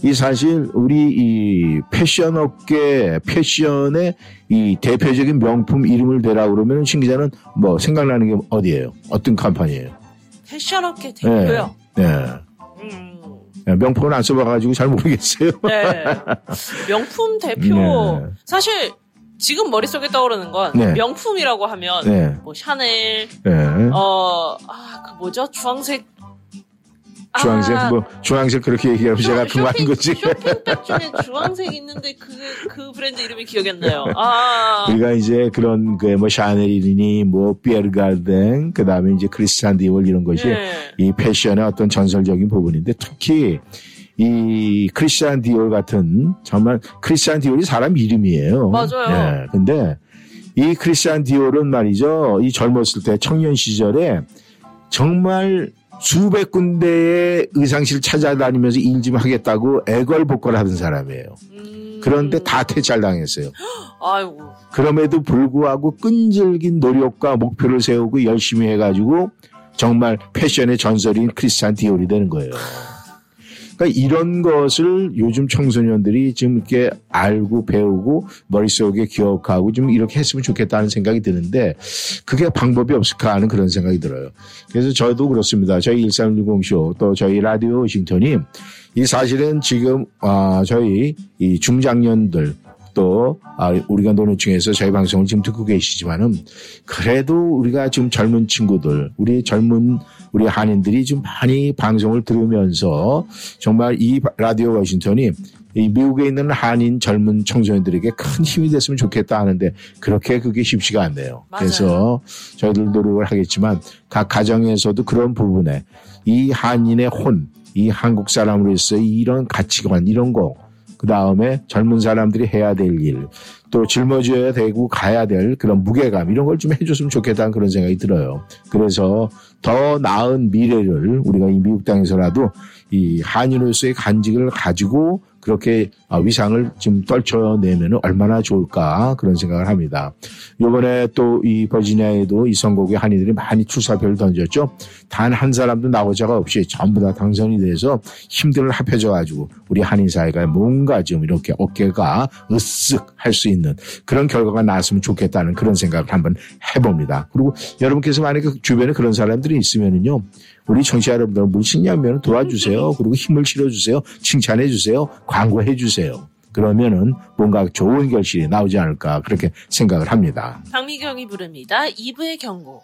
이 사실 우리 이 패션 업계 패션의 이 대표적인 명품 이름을 대라 그러면 신 기자는 뭐 생각나는 게 어디예요? 어떤 컴퍼니예요? 패션업계 대표요. 네. 네, 명품은 안 써봐가지고 잘 모르겠어요. 네. 명품 대표. 네. 사실 지금 머릿속에 떠오르는 건 네. 명품이라고 하면 네. 뭐 샤넬, 네. 어, 아, 그 뭐죠? 주황색. 주황색 아, 뭐 주황색 그렇게 얘기하면 제가 그만한 거지. 쇼핑백 중에 주황색 있는데 그, 그 브랜드 이름이 기억이 안 나요. 아. 우리가 이제 그런 그뭐 샤넬이니 뭐 피에르가르댕 그다음에 이제 크리스찬 디올 이런 것이 네. 이 패션의 어떤 전설적인 부분인데 특히 이 크리스찬 디올 같은 정말 크리스찬 디올이 사람 이름이에요. 맞아요. 예. 근데 이 크리스찬 디올은 말이죠. 이 젊었을 때 청년 시절에 정말 수백 군데의 의상실 찾아다니면서 일 좀 하겠다고 애걸복걸 하던 사람이에요. 그런데 다 퇴찰당했어요. 아이고. 그럼에도 불구하고 끈질긴 노력과 목표를 세우고 열심히 해가지고 정말 패션의 전설인 크리스찬 디올이 되는 거예요. 그러니까 이런 것을 요즘 청소년들이 지금 이렇게 알고 배우고 머릿속에 기억하고 좀 이렇게 했으면 좋겠다는 생각이 드는데 그게 방법이 없을까 하는 그런 생각이 들어요. 그래서 저도 그렇습니다. 저희 1360쇼 또 저희 라디오 워싱턴이 이 사실은 지금 아 저희 이 중장년들 또 아, 우리가 노는 중에서 저희 방송을 지금 듣고 계시지만은 그래도 우리가 지금 젊은 친구들 우리 젊은 우리 한인들이 좀 많이 방송을 들으면서 정말 이 라디오 워싱턴이 이 미국에 있는 한인 젊은 청소년들에게 큰 힘이 됐으면 좋겠다 하는데 그렇게 그게 쉽지가 않네요. 그래서 저희들 노력을 하겠지만 각 가정에서도 그런 부분에 이 한인의 혼, 이 한국 사람으로서 이런 가치관 이런 거, 그 다음에 젊은 사람들이 해야 될 일, 또 짊어져야 되고 가야 될 그런 무게감 이런 걸 좀 해줬으면 좋겠다는 그런 생각이 들어요. 그래서 더 나은 미래를 우리가 이 미국 땅에서라도 이 한인으로서의 간직을 가지고 그렇게 아, 위상을 좀 떨쳐내면 얼마나 좋을까 그런 생각을 합니다. 이번에 또 이 버지니아에도 이 선곡에 한인들이 많이 출사표를 던졌죠. 단 한 사람도 나오자가 없이 전부 다 당선이 돼서 힘들을 합해져 가지고 우리 한인 사회가 뭔가 좀 이렇게 어깨가 으쓱 할 수 있는 그런 결과가 나왔으면 좋겠다는 그런 생각을 한번 해봅니다. 그리고 여러분께서 만약에 주변에 그런 사람들이 있으면은요. 우리 청취자 여러분들 무신냐면 도와주세요. 그리고 힘을 실어주세요. 칭찬해주세요. 광고해주세요. 그러면은 뭔가 좋은 결실이 나오지 않을까 그렇게 생각을 합니다. 박미경이 부릅니다. 2부의 경고.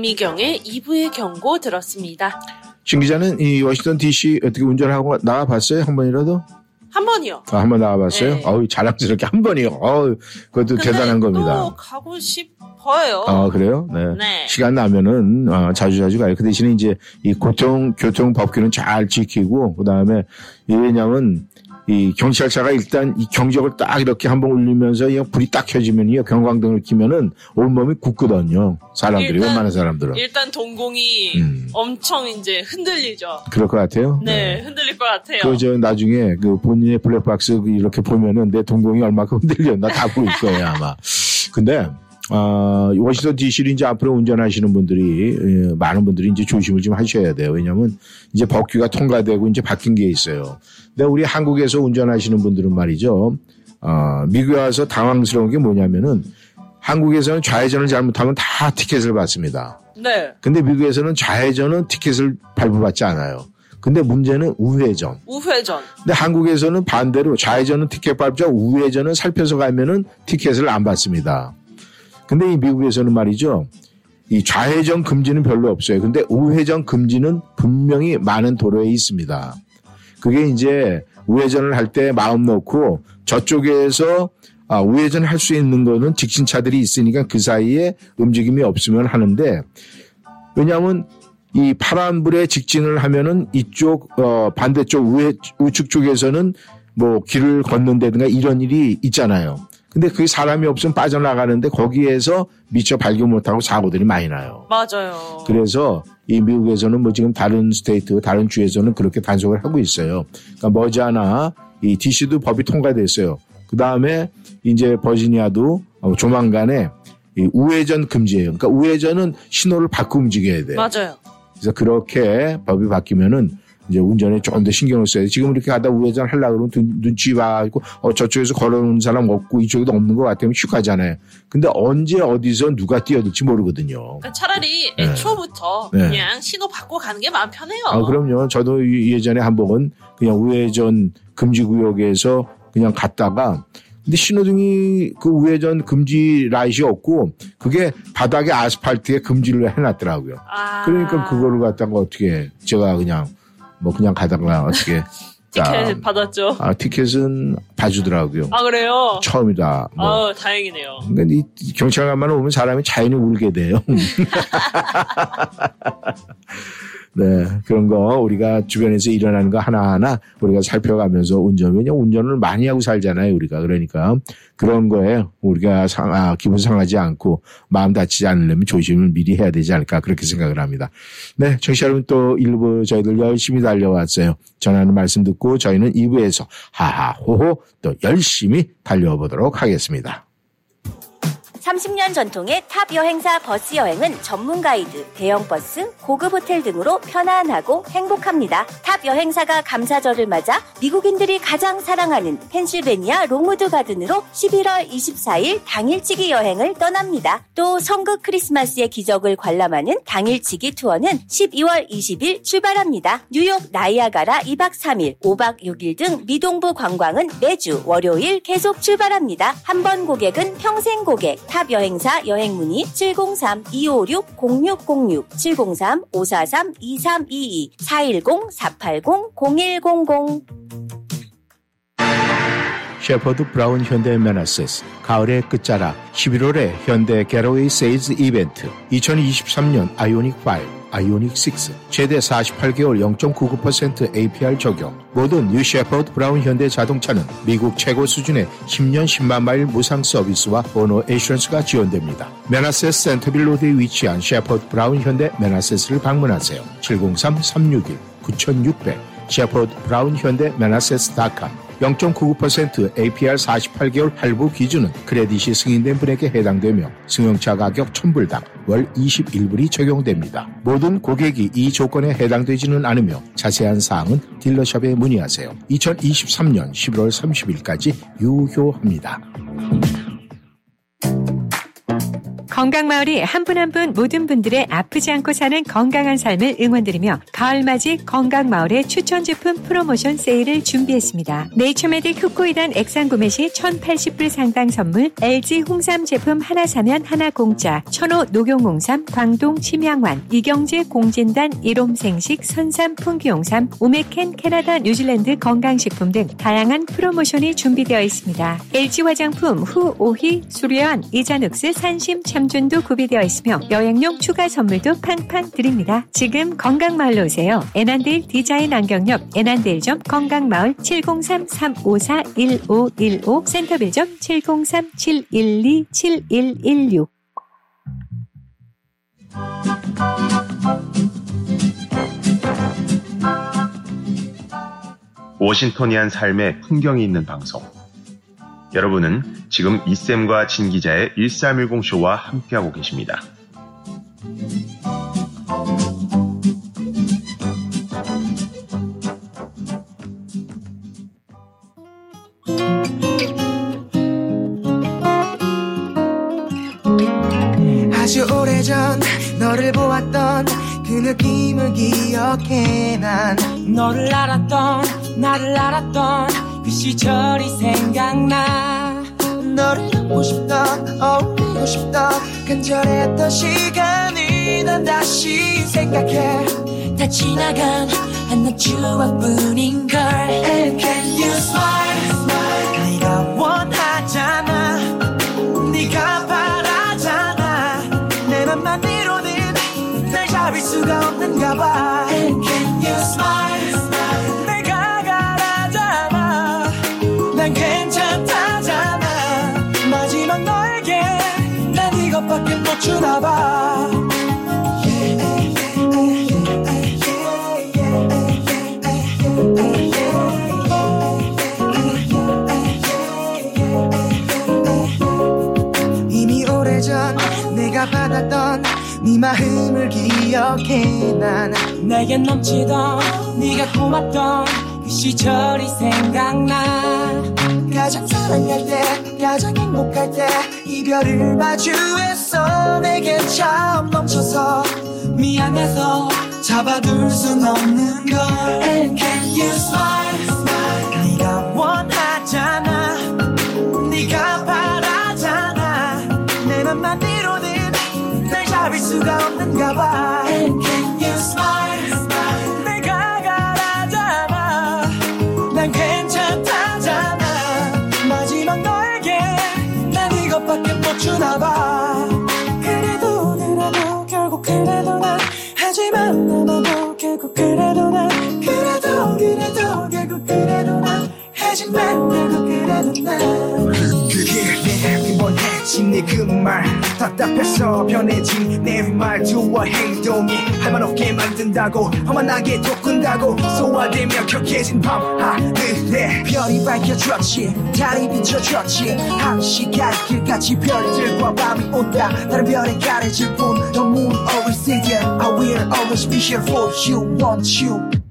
박미경의 2부의 경고 들었습니다. 신 기자는 이 워싱턴 DC 어떻게 운전하고 나와봤어요? 한 번이라도? 한 번이요. 아, 한번 나와봤어요? 네. 어우, 자랑스럽게 한 번이요. 어우, 그것도 대단한 겁니다. 또 가고 싶어요. 아, 그래요? 네. 네. 시간 나면은, 어, 자주 자주 가요. 그 대신에 이제, 이 교통, 교통 법규는 잘 지키고, 그 다음에, 왜냐면, 이 경찰차가 일단 이 경적을 딱 이렇게 한 번 울리면서 이 불이 딱 켜지면요. 경광등을 켜면은 온몸이 굳거든요. 사람들이, 일단- 웬만한 사람들은. 일단 동공이 음. 엄청 이제 흔들리죠. 그럴 것 같아요. 네, 흔들릴 것 같아요. 그, 저, 나중에, 그, 본인의 블랙박스 이렇게 보면은 내 동공이 얼마큼 흔들렸나 다 보일 거예요, 아마. 근데, 어, 워싱턴 DC를 이제 앞으로 운전하시는 분들이 예, 많은 분들이 이제 조심을 좀 하셔야 돼요. 왜냐하면 이제 법규가 통과되고 이제 바뀐 게 있어요. 근데 우리 한국에서 운전하시는 분들은 말이죠. 어, 미국에 와서 당황스러운 게 뭐냐면은 한국에서는 좌회전을 잘못하면 다 티켓을 받습니다. 네. 근데 미국에서는 좌회전은 티켓을 발부받지 않아요. 근데 문제는 우회전. 우회전. 근데 한국에서는 반대로 좌회전은 티켓 밟자 우회전은 살펴서 가면은 티켓을 안 받습니다. 근데 이 미국에서는 말이죠. 이 좌회전 금지는 별로 없어요. 근데 우회전 금지는 분명히 많은 도로에 있습니다. 그게 이제 우회전을 할 때 마음 놓고 저쪽에서 아, 우회전 할 수 있는 거는 직진차들이 있으니까 그 사이에 움직임이 없으면 하는데 왜냐하면 이 파란불에 직진을 하면은 이쪽 어 반대쪽 우회 우측 쪽에서는 뭐 길을 걷는다든가 이런 일이 있잖아요. 근데 그게 사람이 없으면 빠져나가는데 거기에서 미처 발견 못하고 사고들이 많이 나요. 맞아요. 그래서 이 미국에서는 뭐 지금 다른 state, 다른 주에서는 그렇게 단속을 하고 있어요. 그러니까 머지않아 이 DC도 법이 통과됐어요. 그 다음에 이제 버지니아도 어, 조만간에 이 우회전 금지예요. 그러니까 우회전은 신호를 바꾸고 움직여야 돼요. 맞아요. 그래서 그렇게 법이 바뀌면은 이제 운전에 조금 더 신경을 써야 돼. 지금 이렇게 가다 우회전 하려고 그러면 눈- 눈치 봐가지고 어, 저쪽에서 걸어오는 사람 없고 이쪽에도 없는 것 같으면 휙 가잖아요. 근데 언제 어디서 누가 뛰어들지 모르거든요. 그러니까 차라리 네. 애초부터 네. 그냥 신호 받고 가는 게 마음 편해요. 아, 그럼요. 저도 이- 예전에 한 번은 그냥 우회전 금지 구역에서 그냥 갔다가 근데 신호등이 그 우회전 금지 라이트이 없고 그게 바닥에 아스팔트에 금지를 해놨더라고요. 아. 그러니까 그거를 갖다가 어떻게 제가 그냥 뭐 그냥 가다가 어떻게 티켓 자, 받았죠. 아, 티켓은 봐주더라고요. 아 그래요? 처음이다. 뭐. 아 다행이네요. 근데 이 경찰관만 오면 사람이 자연히 울게 돼요. 네, 그런 거 우리가 주변에서 일어나는 거 하나하나 우리가 살펴가면서 운전, 왜냐 운전을 많이 하고 살잖아요, 우리가. 그러니까 그런 거에 우리가 상, 아, 기분 상하지 않고 마음 다치지 않으려면 조심을 미리 해야 되지 않을까 그렇게 생각을 합니다. 네, 청취자 여러분 또 1부 저희들 열심히 달려왔어요. 전하는 말씀 듣고 저희는 2부에서 하하호호 또 열심히 달려보도록 하겠습니다. 30년 전통의 탑 여행사 버스 여행은 전문 가이드, 대형 버스, 고급 호텔 등으로 편안하고 행복합니다. 탑 여행사가 감사절을 맞아 미국인들이 가장 사랑하는 펜실베니아 롱우드 가든으로 11월 24일 당일치기 여행을 떠납니다. 또 성극 크리스마스의 기적을 관람하는 당일치기 투어는 12월 20일 출발합니다. 뉴욕 나이아가라 2박 3일, 5박 6일 등 미동부 관광은 매주 월요일 계속 출발합니다. 한 번 고객은 평생 고객. 탑 여행사 여행 문의 703-256-0606, 703-543-2322, 410-480-0100. 셰퍼드 브라운 현대 메나세스 가을의 끝자락 11월에 현대 게러웨이 세일즈 이벤트 2023년 아이오닉 5 아이오닉 6 최대 48개월 0.99% APR 적용 모든 뉴 셰퍼드 브라운 현대 자동차는 미국 최고 수준의 10년 10만 마일 무상 서비스와 보너 에이션스가 지원됩니다. 메나세스 센터빌 로드에 위치한 셰퍼드 브라운 현대 매나세스를 방문하세요. 703-361-9600 새포드 브라운 현대 매나세스 닷컴 0.99% APR 48개월 할부 기준은 credit이 승인된 분에게 해당되며 승용차 가격 1000불당 월 21불이 적용됩니다. 모든 고객이 이 조건에 해당되지는 않으며 자세한 사항은 dealer shop에 문의하세요. 2023년 11월 30일까지 유효합니다. 건강마을이 한 분 한 분 모든 분들의 아프지 않고 사는 건강한 삶을 응원드리며 가을맞이 건강마을의 추천 제품 프로모션 세일을 준비했습니다. 네이처메딕 흑고이단 액상 구매 시 1,080불 상당 선물, LG 홍삼 제품 하나 사면 하나 공짜, 천호 녹용홍삼, 광동 침양환, 이경제 공진단 일홈생식 선삼 풍기홍삼, 오메켄 캐나다 뉴질랜드 건강식품 등 다양한 프로모션이 준비되어 있습니다. LG 화장품 후 오희 수려한 이자눅스 산심 참 준도 구비되어 있으며 여행용 추가 선물도 팡팡 드립니다. 지금 건강마을로 오세요. 에난데일 디자인 안경역 에난데일점 건강마을 703-354-1515 센터빌점 703-712-7116 워싱턴이한 삶의 풍경이 있는 방송. 여러분은 지금 이쌤과 진 기자의 1310 쇼와 함께하고 계십니다. 아주 오래전 너를 보았던 그 느낌을 기억해 난 너를 알았던 나를 알았던 그 시절 안고 싶던 어울리고 싶던 간절했던 시간을 난 다시 생각해. 다 지나간 한낱 추억뿐인걸. And can you smile, 네가 원하잖아. 네가 바라잖아. 내 맘만으로는 날 잡을 수가 없는가 봐 주나 봐. 이미 오래전 내가 받았던 네 마음을 기억해. 난 내겐 넘치던 네가 고맙던 그 시절이 생각나 가장 사랑할 때 가장 행복할 때 이별을 마주했어. 내게 참 넘쳐서 미안해서 잡아둘 순 없는 걸. And can you smile, smile. 네가 원하잖아. 네가 바라잖아. 내 맘만으로는 날 잡을 수가 없는가 봐 그래도 난 그게 내 원해진 네그말 답답해서 변해진 내 말투와 행동이 할말 없게 만든다고 험한하게 돋군다고 소화되며 격해진 밤하늘에 별이 밝혀졌지 달이 비춰졌지. 한 시간 길같이 별들과 밤이 온다. 다른 별에 가려질 뿐 The moon always is there I will always be here for you want you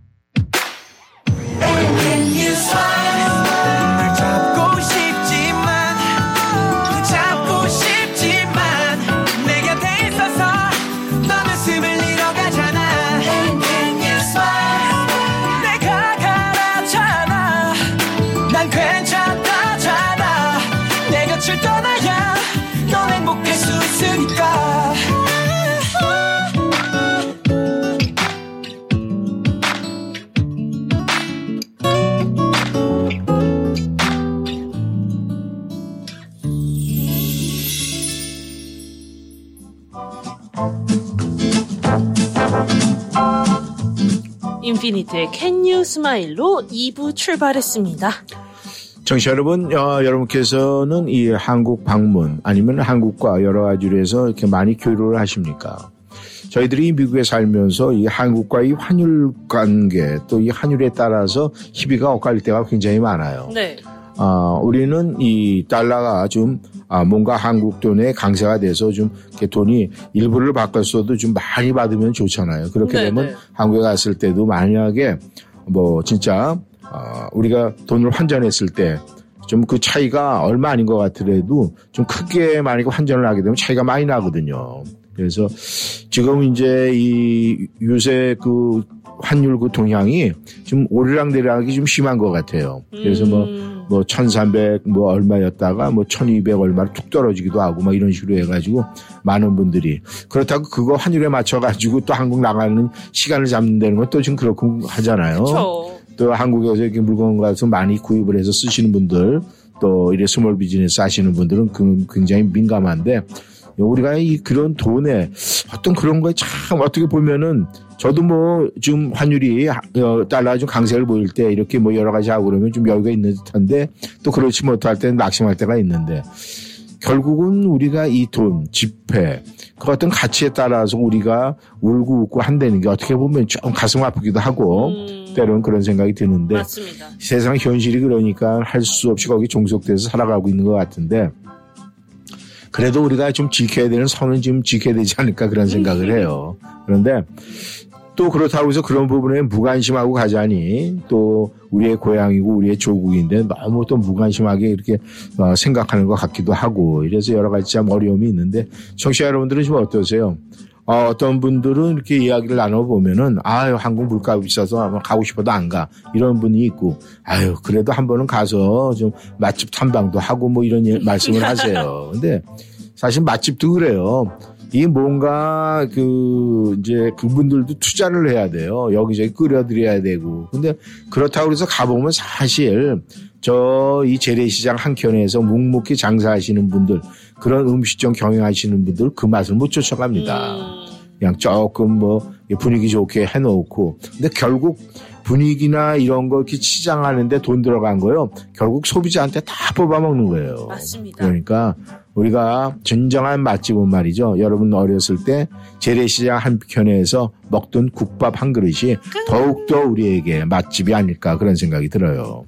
인피니트의 Can You Smile로 2부 출발했습니다. 청취자 여러분, 어, 여러분께서는 이 한국 방문 아니면 한국과 여러 가지로 해서 이렇게 많이 교류를 하십니까? 저희들이 미국에 살면서 이 한국과 이 환율 관계 또 이 환율에 따라서 희비가 엇갈릴 때가 굉장히 많아요. 네. 아, 우리는 이 달러가 좀 아, 뭔가 한국 돈에 강세가 돼서 좀 돈이 일부를 바꿨어도 좀 많이 받으면 좋잖아요. 그렇게 네, 되면 네. 한국에 갔을 때도 만약에 뭐 진짜 아, 우리가 돈을 환전했을 때 좀 그 차이가 얼마 아닌 것 같더라도 좀 크게 만약에 환전을 하게 되면 차이가 많이 나거든요. 그래서 지금 이제 이 요새 그 환율 그 동향이 좀 오르락내리락이 좀 심한 것 같아요. 그래서 뭐, 뭐, 1300, 뭐, 얼마였다가 뭐, 1200 얼마로 툭 떨어지기도 하고, 막 이런 식으로 해가지고, 많은 분들이. 그렇다고 그거 환율에 맞춰가지고 또 한국 나가는 시간을 잡는다는 건 또 지금 그렇고 하잖아요. 그쵸. 또 한국에서 이렇게 물건 가서 많이 구입을 해서 쓰시는 분들, 또 이래 small business 하시는 분들은 그 굉장히 민감한데, 우리가 이 그런 돈에 어떤 그런 거에 참 어떻게 보면은 저도 뭐 지금 환율이 어, 달러가 좀 강세를 보일 때 이렇게 뭐 여러 가지 하고 그러면 좀 여유가 있는 듯한데 또 그렇지 못할 때는 낙심할 때가 있는데 결국은 우리가 이 돈, 지폐, 그 어떤 가치에 따라서 우리가 울고 웃고 한다는 게 어떻게 보면 좀 가슴 아프기도 하고 또 때로는 그런 생각이 드는데 맞습니다. 세상 현실이 그러니까 할 수 없이 거기 종속돼서 살아가고 있는 것 같은데 그래도 우리가 좀 지켜야 되는 선은 좀 지켜야 되지 않을까 그런 생각을 해요. 그런데 또 그렇다고 해서 그런 부분에 무관심하고 가자니 또 우리의 고향이고 우리의 조국인데 너무 또 무관심하게 이렇게 어, 생각하는 것 같기도 하고 이래서 여러 가지 참 어려움이 있는데 청취자 여러분들은 좀 어떠세요? 어, 떤 분들은 이렇게 이야기를 나눠보면은, 아유, 한국 물가 비싸서 아마 가고 싶어도 안 가. 이런 분이 있고, 아유, 그래도 한 번은 가서 좀 맛집 탐방도 하고 뭐 이런 예- 말씀을 하세요. 근데 사실 맛집도 그래요. 이 뭔가 그 이제 그분들도 투자를 해야 돼요. 여기저기 끓여드려야 되고. 근데 그렇다고 해서 가보면 사실 저 이 재래시장 한켠에서 묵묵히 장사하시는 분들 그런 음식점 경영하시는 분들 그 맛을 못 쫓아갑니다. 그냥 조금 뭐 분위기 좋게 해놓고 근데 결국 분위기나 이런 거 이렇게 치장하는데 돈 들어간 거요. 결국 소비자한테 다 뽑아먹는 거예요. 맞습니다. 그러니까 우리가 진정한 맛집은 말이죠. 여러분 어렸을 때 재래시장 한켠에서 먹던 국밥 한 그릇이 더욱더 우리에게 맛집이 아닐까 그런 생각이 들어요.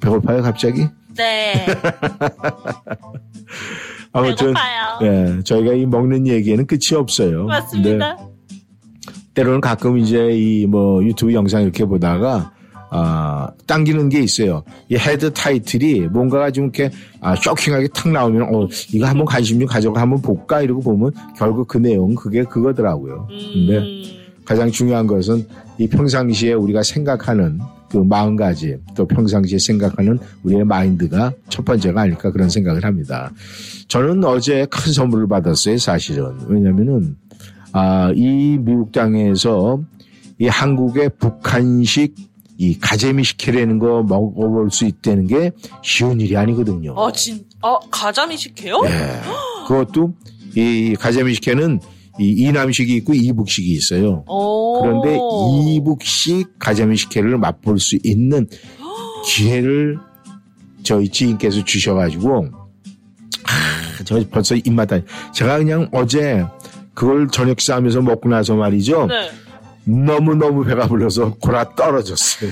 배고파요 갑자기? 네. 아무튼. 예, 저희가 이 먹는 얘기에는 끝이 없어요. 맞습니다. 때로는 가끔 이제 이 뭐 유튜브 영상 이렇게 보다가 아 당기는 게 있어요. 이 헤드 타이틀이 뭔가가 좀 이렇게 아 쇼킹하게 탁 나오면 어 이거 한번 관심 좀 가져가 한번 볼까 이러고 보면 결국 그 내용은 그게 그거더라고요. 근데 가장 중요한 것은 이 평상시에 우리가 생각하는 그 마음가짐 또 평상시에 생각하는 우리의 마인드가 첫 번째가 아닐까 그런 생각을 합니다. 저는 어제 큰 선물을 받았어요 사실은 왜냐면은 아, 이 미국 땅에서 이 한국의 북한식 이 가재미 식혜라는 거 먹어볼 수 있다는 게 쉬운 일이 아니거든요. 아, 진, 아, 가자미 식혜요? 예. 그것도 이 가재미 식혜는 이 이남식이 있고 이북식이 있어요. 오. 그런데 이북식 가자미 식혜를 맛볼 수 있는 기회를 저희 지인께서 주셔가지고 아, 저 벌써 입맛 다 제가 그냥 어제 그걸 저녁 싸면서 먹고 나서 말이죠. 네. 너무 너무 배가 불러서 골아 떨어졌어요.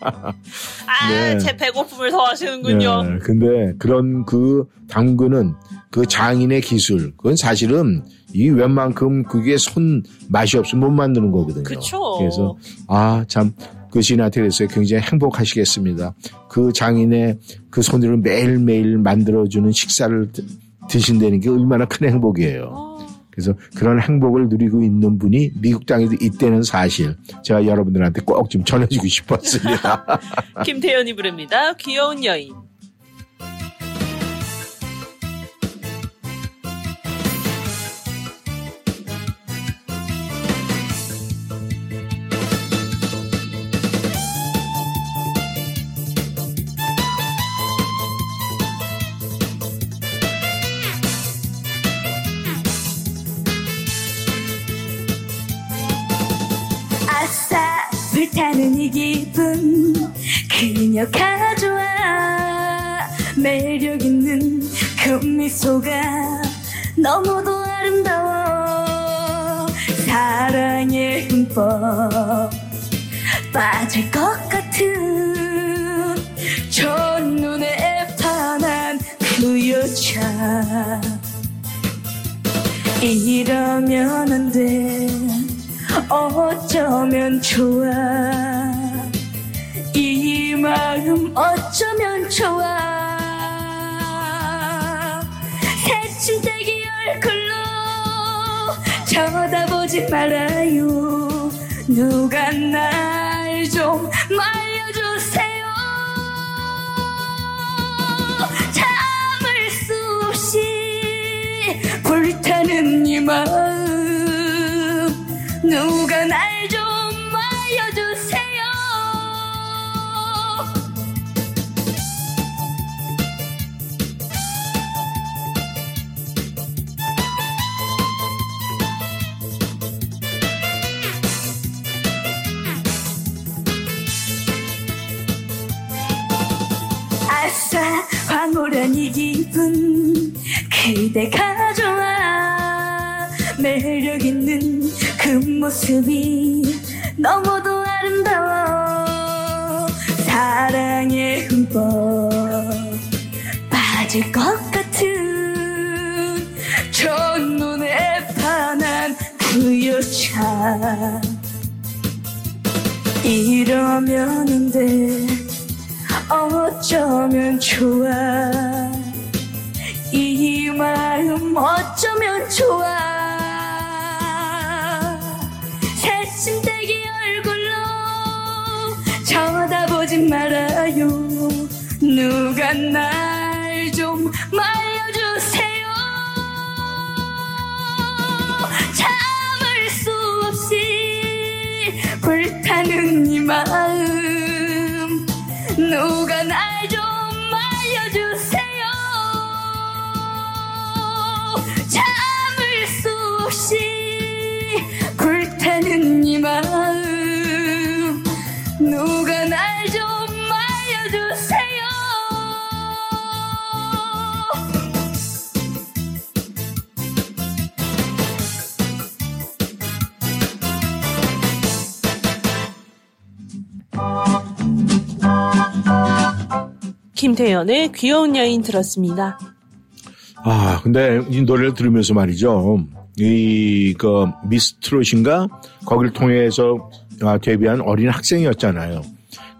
아, 네. 제 배고픔을 더 하시는군요. 네, 근데 그런 그 당근은 그 장인의 기술, 그건 사실은 이 웬만큼 그게 손 맛이 없으면 못 만드는 거거든요. 그쵸. 그래서 아 참 그 신한테 그랬어요. 굉장히 행복하시겠습니다. 그 장인의 그 손으로 매일매일 만들어주는 식사를 드- 드신다는 게 얼마나 큰 행복이에요. 그래서 그런 행복을 누리고 있는 분이 미국 땅에도 있다는 사실 제가 여러분들한테 꼭 좀 전해주고 싶었습니다. 김태현이 부릅니다. 귀여운 여인. 이 기분 그녀가 좋아 매력 있는 그 미소가 너무도 아름다워. 사랑에 흠뻑 빠질 것 같은 첫눈에 반한 그 여자. 이러면 안 돼. 어쩌면 좋아. 이 마음 어쩌면 좋아. 새침대기 얼굴로 쳐다보지 말아요. 누가 날 좀 말려주세요. 참을 수 없이 불타는 이마 이 기분 그대가 좋아 매력 있는 그 모습이 너무도 아름다워. 사랑에 흠뻑 빠질 것 같은 첫눈에 반한 그 여자. 이러면 돼 어쩌면 좋아? 이 마음 어쩌면 좋아? 새침대기 얼굴로 쳐다보지 말아요. 누가 날 좀 말려주세요. 참을 수 없이 불타는 이 마음. 누 김태연의 귀여운 여인 들었습니다. 아, 근데 이 노래를 들으면서 말이죠. 이, 그, 미스트롯인가? 거기를 통해서 아, 데뷔한 어린 학생이었잖아요.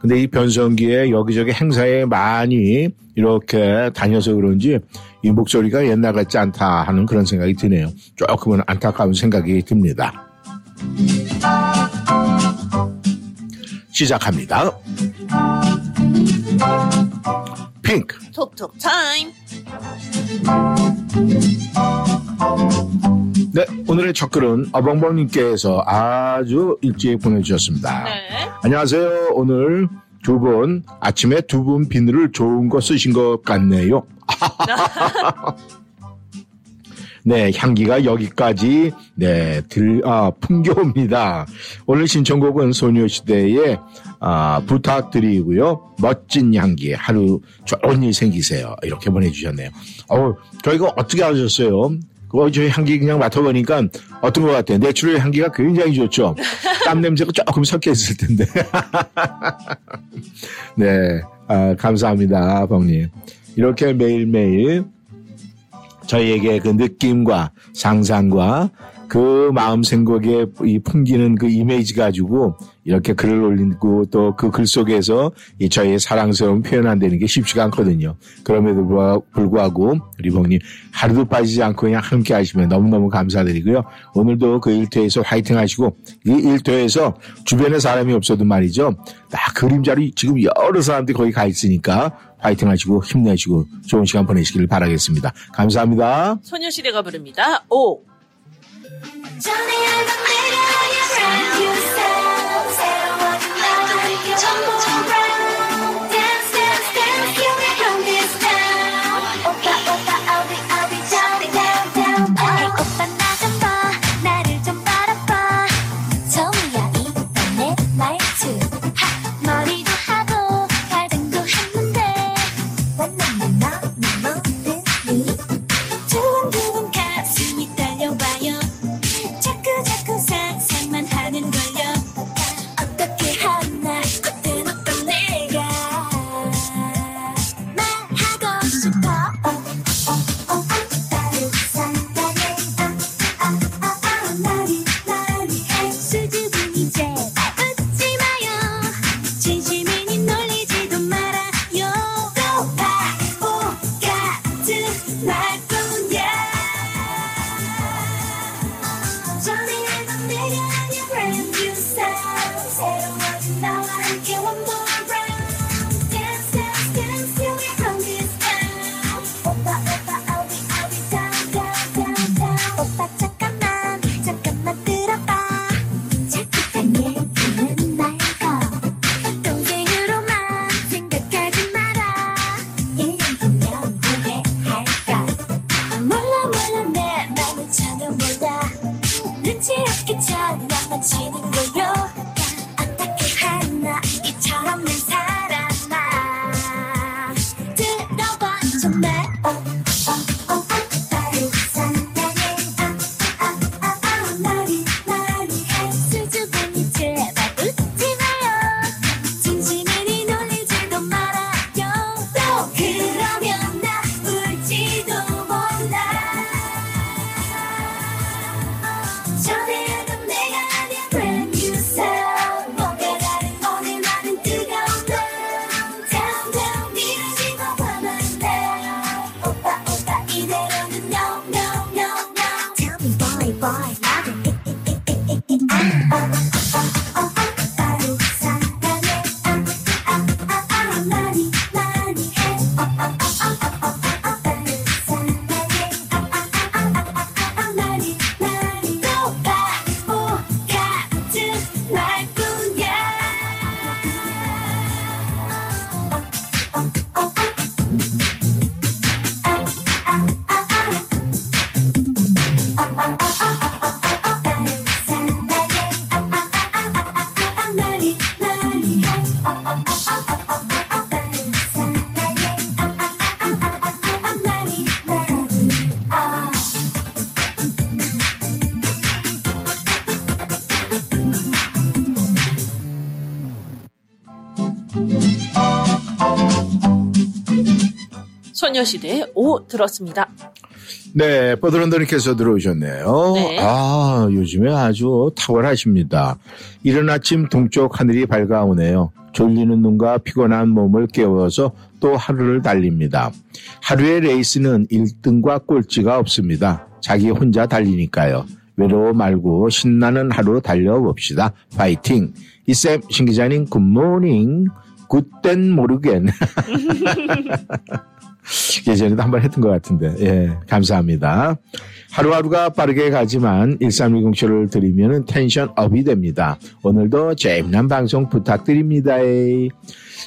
근데 이 변성기에 여기저기 행사에 많이 이렇게 다녀서 그런지 이 목소리가 옛날 같지 않다 하는 그런 생각이 드네요. 조금은 안타까운 생각이 듭니다. 시작합니다. 핑크. 톡톡 타임. 네, 오늘의 첫 글은 어벙벙님께서 아주 일찍 보내주셨습니다. 안녕하세요. 오늘 두 분 아침에 두 분 비늘을 좋은 거 쓰신 것 같네요. 네, 향기가 여기까지 네, 들, 아, 풍겨옵니다. 오늘 신청곡은 소녀시대의 아, 부탁드리고요. 멋진 향기, 하루 좋은 일 생기세요. 이렇게 보내주셨네요. 어 저희가 어떻게 하셨어요? 그거 저희 향기 그냥 맡아보니까 어떤 것 같아요? natural 향기가 굉장히 좋죠? 땀 냄새가 조금 섞여 있을 텐데. 네, 아, 감사합니다, 벙님. 이렇게 매일매일 저희에게 그 느낌과 상상과 그 마음 생각에 이 풍기는 그 이미지 가지고 이렇게 글을 올리고 또 그 글 속에서 이 저희의 사랑스러운 표현한다는 게 쉽지가 않거든요. 그럼에도 불구하- 불구하고 리봉님 하루도 빠지지 않고 그냥 함께 하시면 너무너무 감사드리고요. 오늘도 그 일터에서 화이팅 하시고 이 일터에서 주변에 사람이 없어도 말이죠. 나 그림자리 지금 여러 사람들이 거기 가 있으니까 화이팅 하시고 힘내시고 좋은 시간 보내시기를 바라겠습니다. 감사합니다. 소녀시대가 부릅니다. 오. 오 소녀시대의 오 들었습니다. 네, 뽀드런더님께서 들어오셨네요. 네. 아, 요즘에 아주 탁월하십니다. 이른 아침 동쪽 하늘이 밝아오네요. 졸리는 눈과 피곤한 몸을 깨워서 또 하루를 달립니다. 하루의 레이스는 1등과 꼴찌가 없습니다. 자기 혼자 달리니까요. 외로워 말고 신나는 하루 달려봅시다. 파이팅! 이쌤, 신 기자님, 굿모닝. 굿땐 모르겐. 예전에도 한 번 했던 것 같은데, 예, 감사합니다. 하루하루가 빠르게 가지만 1310쇼를 들으면 텐션 업이 됩니다. 오늘도 재미난 방송 부탁드립니다.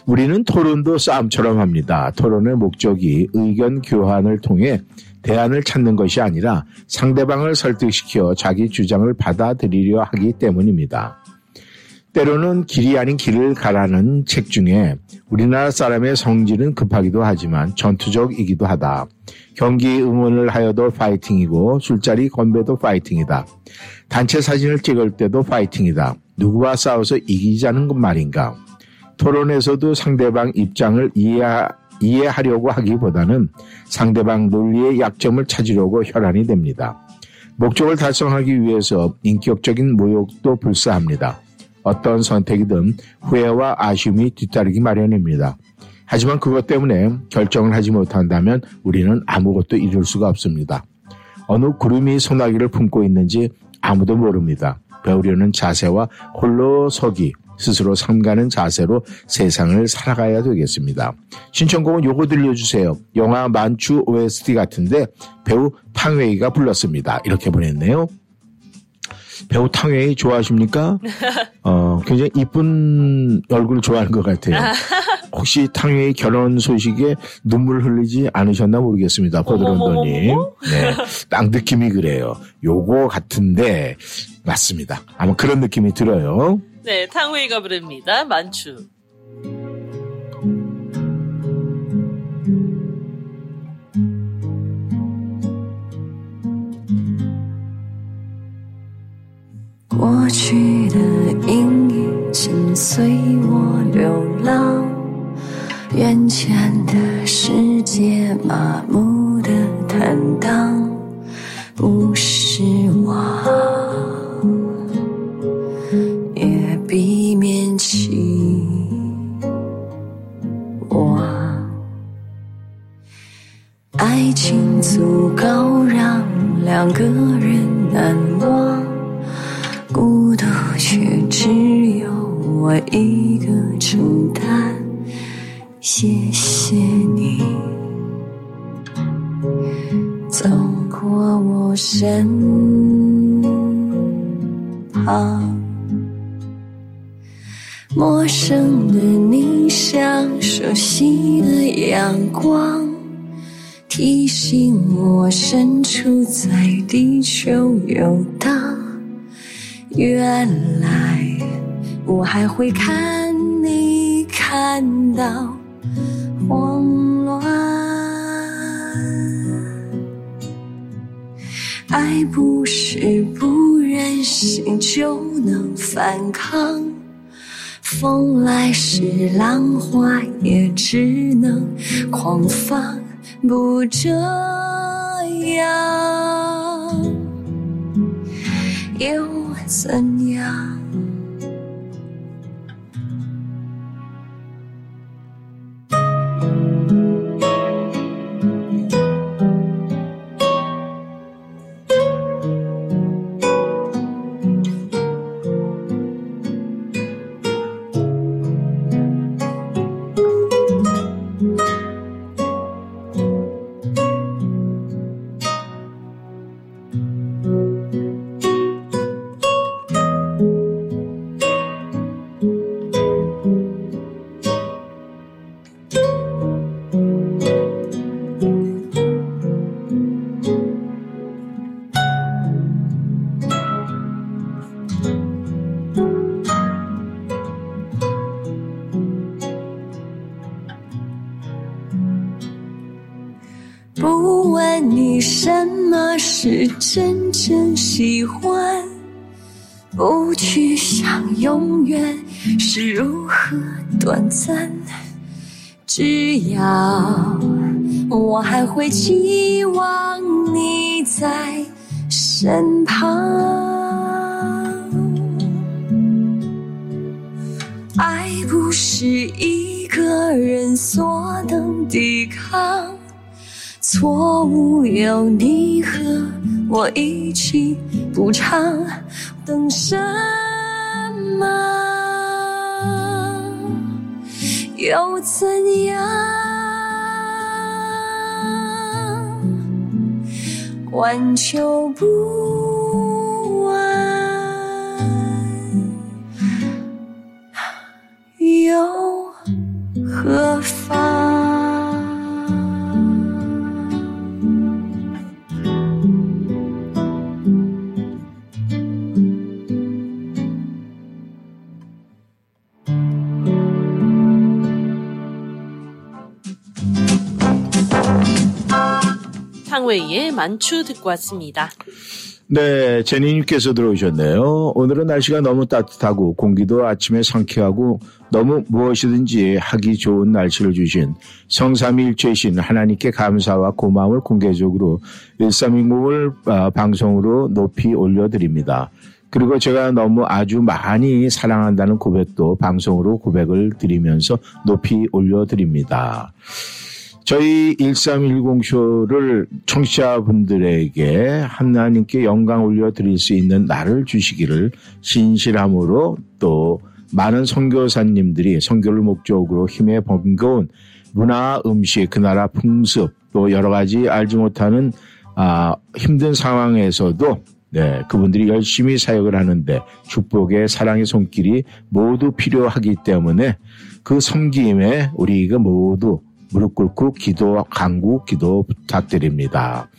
우리는 토론도 싸움처럼 합니다. 토론의 목적이 의견 교환을 통해 대안을 찾는 것이 아니라 상대방을 설득시켜 자기 주장을 받아들이려 하기 때문입니다. 때로는 길이 아닌 길을 가라는 책 중에 우리나라 사람의 성질은 급하기도 하지만 전투적이기도 하다. 경기 응원을 하여도 파이팅이고 술자리 건배도 파이팅이다. 단체 사진을 찍을 때도 파이팅이다. 누구와 싸워서 이기자는 것 말인가. 토론에서도 상대방 입장을 이해, 이해하려고 하기보다는 상대방 논리의 약점을 찾으려고 혈안이 됩니다. 목적을 달성하기 위해서 인격적인 모욕도 불사합니다. 어떤 선택이든 후회와 아쉬움이 뒤따르기 마련입니다. 하지만 그것 때문에 결정을 하지 못한다면 우리는 아무것도 이룰 수가 없습니다. 어느 구름이 소나기를 품고 있는지 아무도 모릅니다. 배우려는 자세와 홀로 서기, 스스로 삼가는 자세로 세상을 살아가야 되겠습니다. 신청곡은 요거 들려주세요. 영화 만추 OST 같은데 배우 탕웨이가 불렀습니다. 이렇게 보냈네요. 배우 탕웨이 좋아하십니까? 어, 굉장히 이쁜 얼굴 좋아하는 것 같아요. 혹시 탕웨이 결혼 소식에 눈물 흘리지 않으셨나 모르겠습니다. 포드런더님. 네. 딱 느낌이 그래요. 요거 같은데, 맞습니다. 아마 그런 느낌이 들어요. 네, 탕웨이가 부릅니다. 만추. 过去的阴影请随我流浪，眼前的世界麻木的坦荡，不失望，也避免期望。爱情足够让两个人难忘。孤独却只有我一个承担。谢谢你走过我身旁，陌生的你像熟悉的阳光，提醒我身处在地球游荡。原来我还会看你看到慌乱，爱不是不忍心就能反抗，风来时浪花也只能狂放，不这样。又怎样？是真正喜欢，不去想永远是如何短暂，只要我还会期望你在身旁。爱不是一个人所能抵抗，错误有你和我一起补偿。等什么？又怎样？挽救不 웨이의 만추 듣고 왔습니다. 네, 제니님께서 들어오셨네요. 오늘은 날씨가 너무 따뜻하고 공기도 아침에 상쾌하고 너무 무엇이든지 하기 좋은 날씨를 주신 성삼일체신 하나님께 감사와 고마움을 공개적으로 1320을 아, 방송으로 높이 올려드립니다. 그리고 제가 너무 아주 많이 사랑한다는 고백도 방송으로 고백을 드리면서 높이 올려드립니다. 저희 1310쇼를 청취자분들에게 하나님께 영광 올려드릴 수 있는 날을 주시기를 신실함으로 또 많은 선교사님들이 선교를 목적으로 힘에 번거운 문화, 음식, 그 나라 풍습 또 여러 가지 알지 못하는 아, 힘든 상황에서도 네, 그분들이 열심히 사역을 하는데 축복의 사랑의 손길이 모두 필요하기 때문에 그 섬김에 우리가 모두 무릎 꿇고 기도, 강구, 기도 부탁드립니다.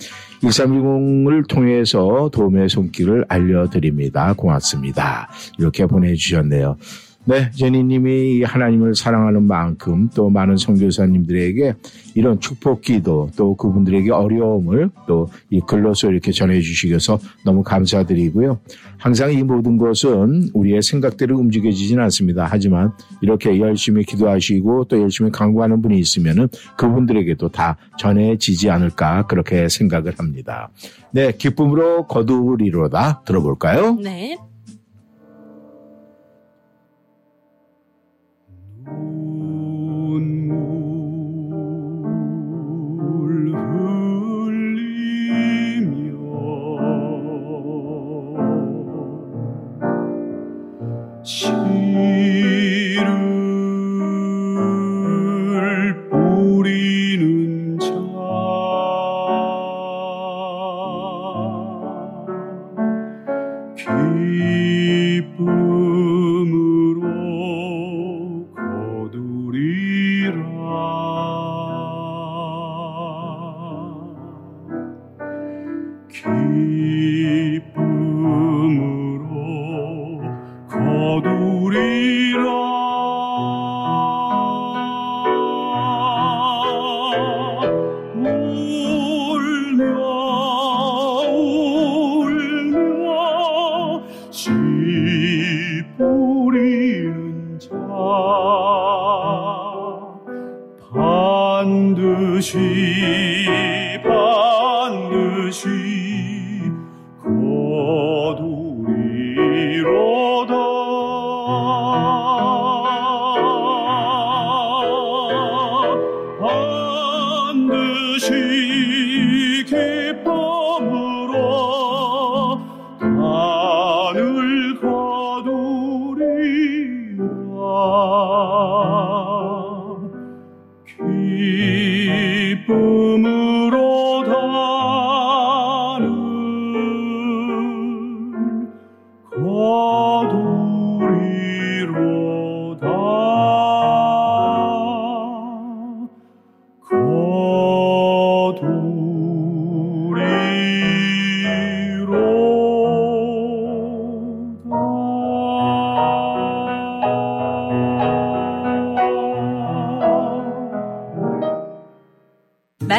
1310을 통해서 도움의 손길을 알려드립니다. 고맙습니다. 이렇게 보내주셨네요. 네, 제니님이 하나님을 사랑하는 만큼 또 많은 선교사님들에게 이런 축복 기도 또 그분들에게 어려움을 또 이 글로서 이렇게 전해주시셔서 너무 감사드리고요. 항상 이 모든 것은 우리의 생각대로 움직여지진 않습니다. 하지만 이렇게 열심히 기도하시고 또 열심히 강구하는 분이 있으면은 그분들에게도 다 전해지지 않을까 그렇게 생각을 합니다. 네, 기쁨으로 거두리로다 들어볼까요? 네.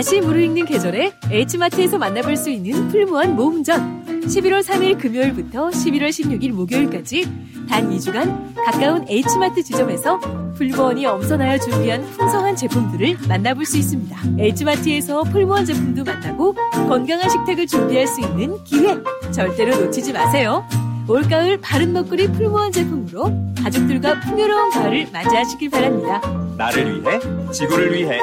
맛이 무르익는 계절에 H마트에서 만나볼 수 있는 풀무원 모음전. 11월 3일 금요일부터 11월 16일 목요일까지 단 2주간 가까운 H마트 지점에서 풀무원이 엄선하여 준비한 풍성한 제품들을 만나볼 수 있습니다. H마트에서 풀무원 제품도 만나고 건강한 식탁을 준비할 수 있는 기회 절대로 놓치지 마세요. 올가을 바른 먹거리 풀무원 제품으로 가족들과 풍요로운 가을을 맞이하시길 바랍니다. 나를 위해 지구를 위해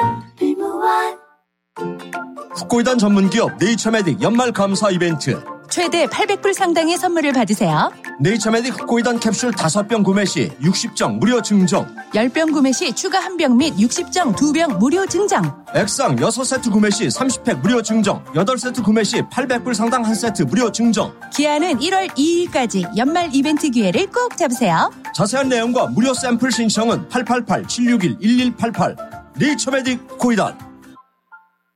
후코이단 전문기업 네이처메딕 연말 감사 이벤트 최대 800불 상당의 선물을 받으세요. 네이처메딕 후코이단 캡슐 5병 구매 시 60정 무료 증정 10병 구매 시 추가 1병 및 60정 2병 무료 증정. 액상 6세트 구매 시 30팩 무료 증정 8세트 구매 시 800불 상당 1세트 무료 증정 기한은 1월 2일까지 연말 이벤트 기회를 꼭 잡으세요. 자세한 내용과 무료 샘플 신청은 888-761-1188 네이처메딕 후코이단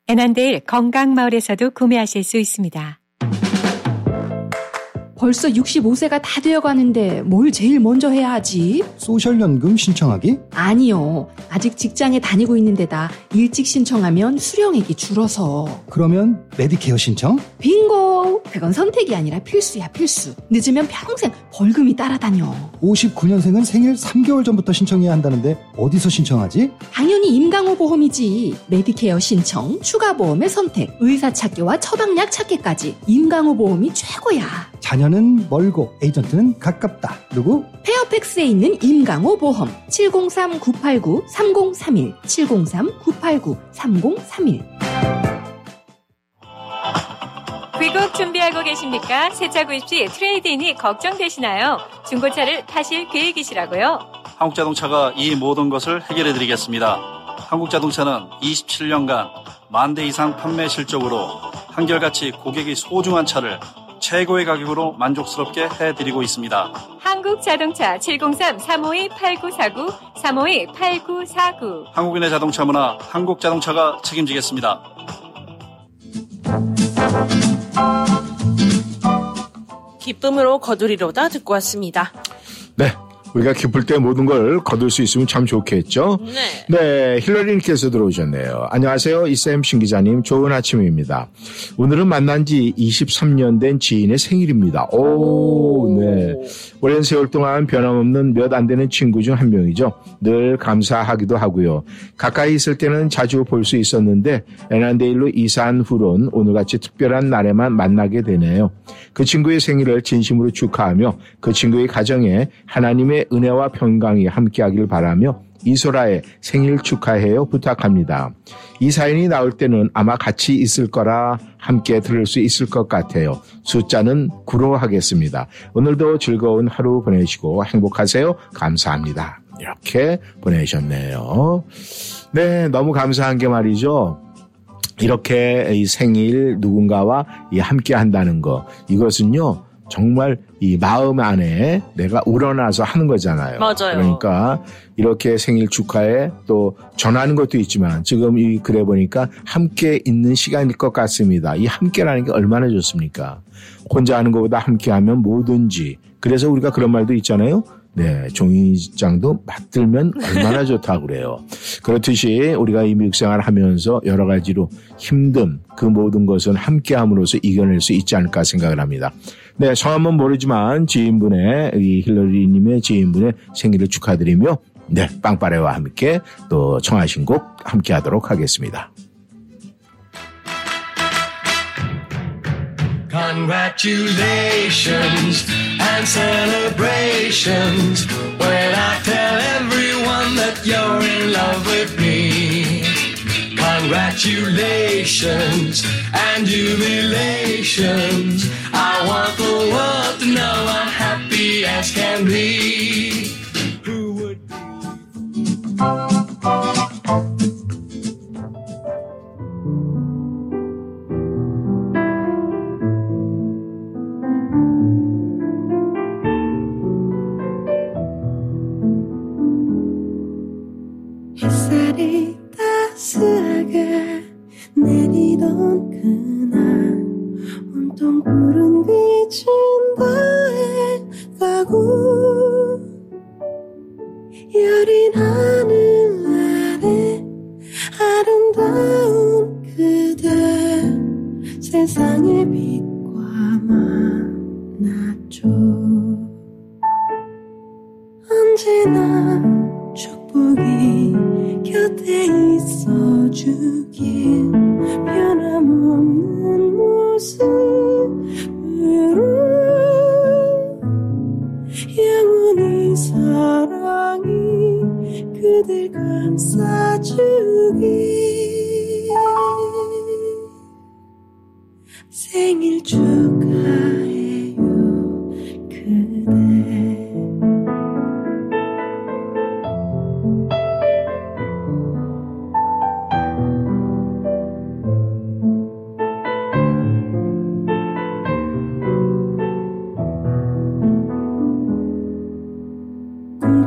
애난데일 건강마을에서도 구매하실 수 있습니다. 벌써 65세가 다 되어가는데 뭘 제일 먼저 해야 하지? social연금 신청하기? 아니요. 아직 직장에 다니고 있는데다 일찍 신청하면 수령액이 줄어서. 그러면 메디케어 신청? 빙고! 그건 선택이 아니라 필수야, 필수. 늦으면 평생 벌금이 따라다녀. 59년생은 생일 3개월 전부터 신청해야 한다는데 어디서 신청하지? 당연히 임강호 보험이지. 메디케어 신청, 추가 보험의 선택, 의사 찾기와 처방약 찾기까지 임강호 보험이 최고야. 자녀는 멀고 에이전트는 가깝다. 누구? 페어팩스에 있는 임강호 보험 703-989-3031 703-989-3031 귀국 준비하고 계십니까? 새 차 구입 시 trade-in이 걱정되시나요? 중고차를 타실 계획이시라고요? 한국자동차가 이 모든 것을 해결해 드리겠습니다. 한국자동차는 27년간 만 대 이상 판매 실적으로 한결같이 고객이 소중한 차를 최고의 가격으로 만족스럽게 해드리고 있습니다. 한국자동차 703-352-8949 352-8949 한국인의 자동차 문화 한국자동차가 책임지겠습니다. 기쁨으로 거두리로다 듣고 왔습니다. 네. 우리가 기쁠 때 모든 걸 거둘 수 있으면 참 좋겠죠? 네. 네, 힐러리님께서 들어오셨네요. 안녕하세요. 이쌤 신 기자님. 좋은 아침입니다. 오늘은 만난 지 23년 된 지인의 생일입니다. 오, 네. 오랜 세월 동안 변함없는 몇 안 되는 친구 중 한 명이죠. 늘 감사하기도 하고요. 가까이 있을 때는 자주 볼 수 있었는데 에난데일로 이사한 후론 오늘같이 특별한 날에만 만나게 되네요. 그 친구의 생일을 진심으로 축하하며 그 친구의 가정에 하나님의 은혜와 평강이 함께하길 바라며 이소라의 생일 축하해요 부탁합니다. 이 사연이 나올 때는 아마 같이 있을 거라 함께 들을 수 있을 것 같아요. 숫자는 9로 하겠습니다. 오늘도 즐거운 하루 보내시고 행복하세요. 감사합니다. 이렇게 보내셨네요. 네, 너무 감사한 게 말이죠. 이렇게 이 생일 누군가와 이 함께 한다는 거. 이것은요, 정말 이 마음 안에 내가 우러나서 하는 거잖아요. 맞아요. 그러니까 이렇게 생일 축하에 또 전하는 것도 있지만 지금 이 글에 보니까 함께 있는 시간일 것 같습니다. 이 함께라는 게 얼마나 좋습니까? 혼자 하는 것보다 함께 하면 뭐든지. 그래서 우리가 그런 말도 있잖아요. 네, 종이장도 맞들면 얼마나 좋다고 그래요. 그렇듯이 우리가 이 미국생활 하면서 여러 가지로 힘든 그 모든 것은 함께 함으로써 이겨낼 수 있지 않을까 생각을 합니다. 네, 성함은 모르지만 지인분의, 이 힐러리님의 지인분의 생일을 축하드리며, 네, 빵빠레와 함께 또 청하신 곡 함께 하도록 하겠습니다. Congratulations and celebrations when I tell everyone that you're in love with me. Congratulations and jubilations. I want the world to know I'm happy as can be. Who would 햇 스스하게 내리던 그날 온통 푸른 빛이 바에 가고 여린 하늘 아래 아름다운 그대 세상의 빛과 만났죠. 언제나 축복이 곁에 있어주길 변함없는 모습으로 영원히 사랑이 그댈 감싸주길 생일 축하해.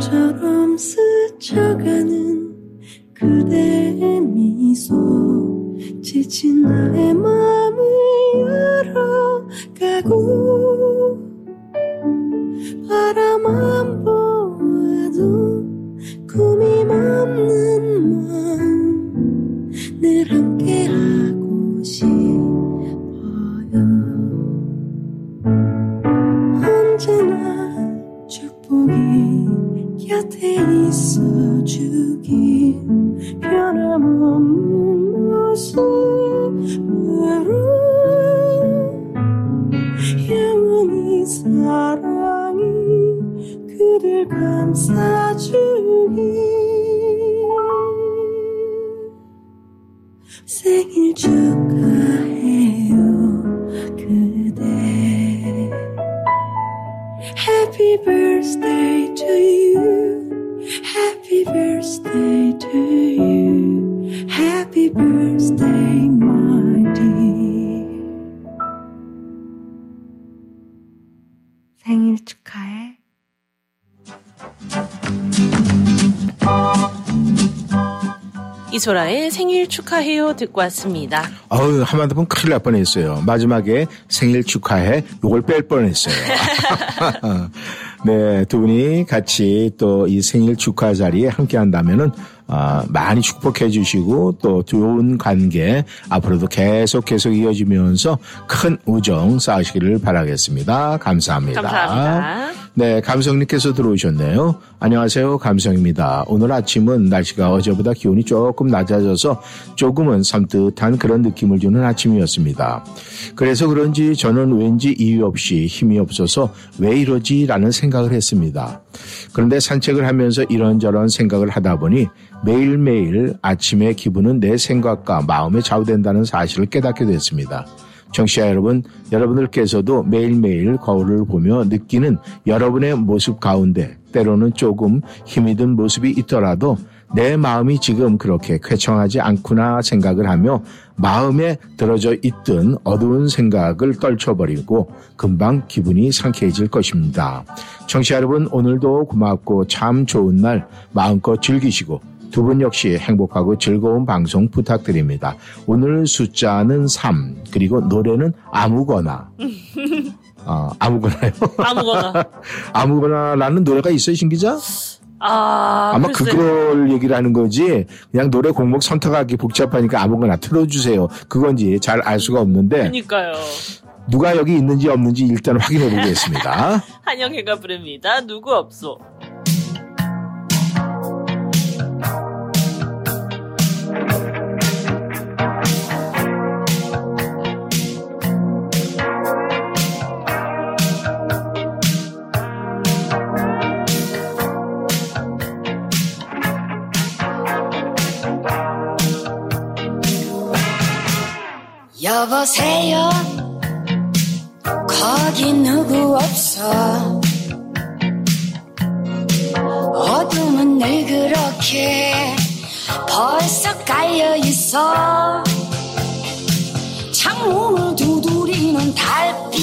꿈처럼 스쳐가는 그대의 미소. 지친 나의 마음을 열어가고 바라만 보아도 꿈이 없는 마음 늘 곁에 있어주길 변함없는 모습으로 영원히 사랑이 그댈 감싸주길 생일 축하해요 그대 Happy birthday to you. Happy birthday to you. Happy birthday, my dear. 생일 축하해. 이소라의 생일 축하해요 듣고 왔습니다. 어우, 한마디 보면 큰일 날 뻔했어요. 마지막에 생일 축하해. 요걸 뺄 뻔했어요. 네, 두 분이 같이 또 이 생일 축하 자리에 함께 한다면은, 아, 많이 축복해 주시고 또 좋은 관계 앞으로도 계속 계속 이어지면서 큰 우정 쌓으시기를 바라겠습니다. 감사합니다. 감사합니다. 네, 감성님께서 들어오셨네요. 안녕하세요. 감성입니다. 오늘 아침은 날씨가 어제보다 기온이 조금 낮아져서 조금은 섬뜩한 그런 느낌을 주는 아침이었습니다. 그래서 그런지 저는 왠지 이유 없이 힘이 없어서 왜 이러지라는 생각을 했습니다. 그런데 산책을 하면서 이런저런 생각을 하다 보니 매일매일 아침의 기분은 내 생각과 마음에 좌우된다는 사실을 깨닫게 됐습니다. 청취자 여러분, 여러분들께서도 매일매일 거울을 보며 느끼는 여러분의 모습 가운데 때로는 조금 힘이 든 모습이 있더라도 내 마음이 지금 그렇게 쾌청하지 않구나 생각을 하며 마음에 들어져 있던 어두운 생각을 떨쳐버리고 금방 기분이 상쾌해질 것입니다. 청취자 여러분, 오늘도 고맙고 참 좋은 날 마음껏 즐기시고 두 분 역시 행복하고 즐거운 방송 부탁드립니다. 오늘 숫자는 3, 그리고 노래는 아무거나. 아, 아무거나요? 아무거나. 아무거나라는 노래가 있어요, 신 기자? 아, 아마 글쎄. 그걸 얘기를 하는 거지. 그냥 노래 곡목 선택하기 복잡하니까 아무거나 틀어주세요. 그건지 잘 알 수가 없는데 그러니까요. 누가 여기 있는지 없는지 일단 확인해 보겠습니다. 한영애가 부릅니다. 누구 없소. 보세요. 거기 누구 없어. 어둠은 늘 그렇게 벌써 깔려 있어. 창문을 두드리는 달빛에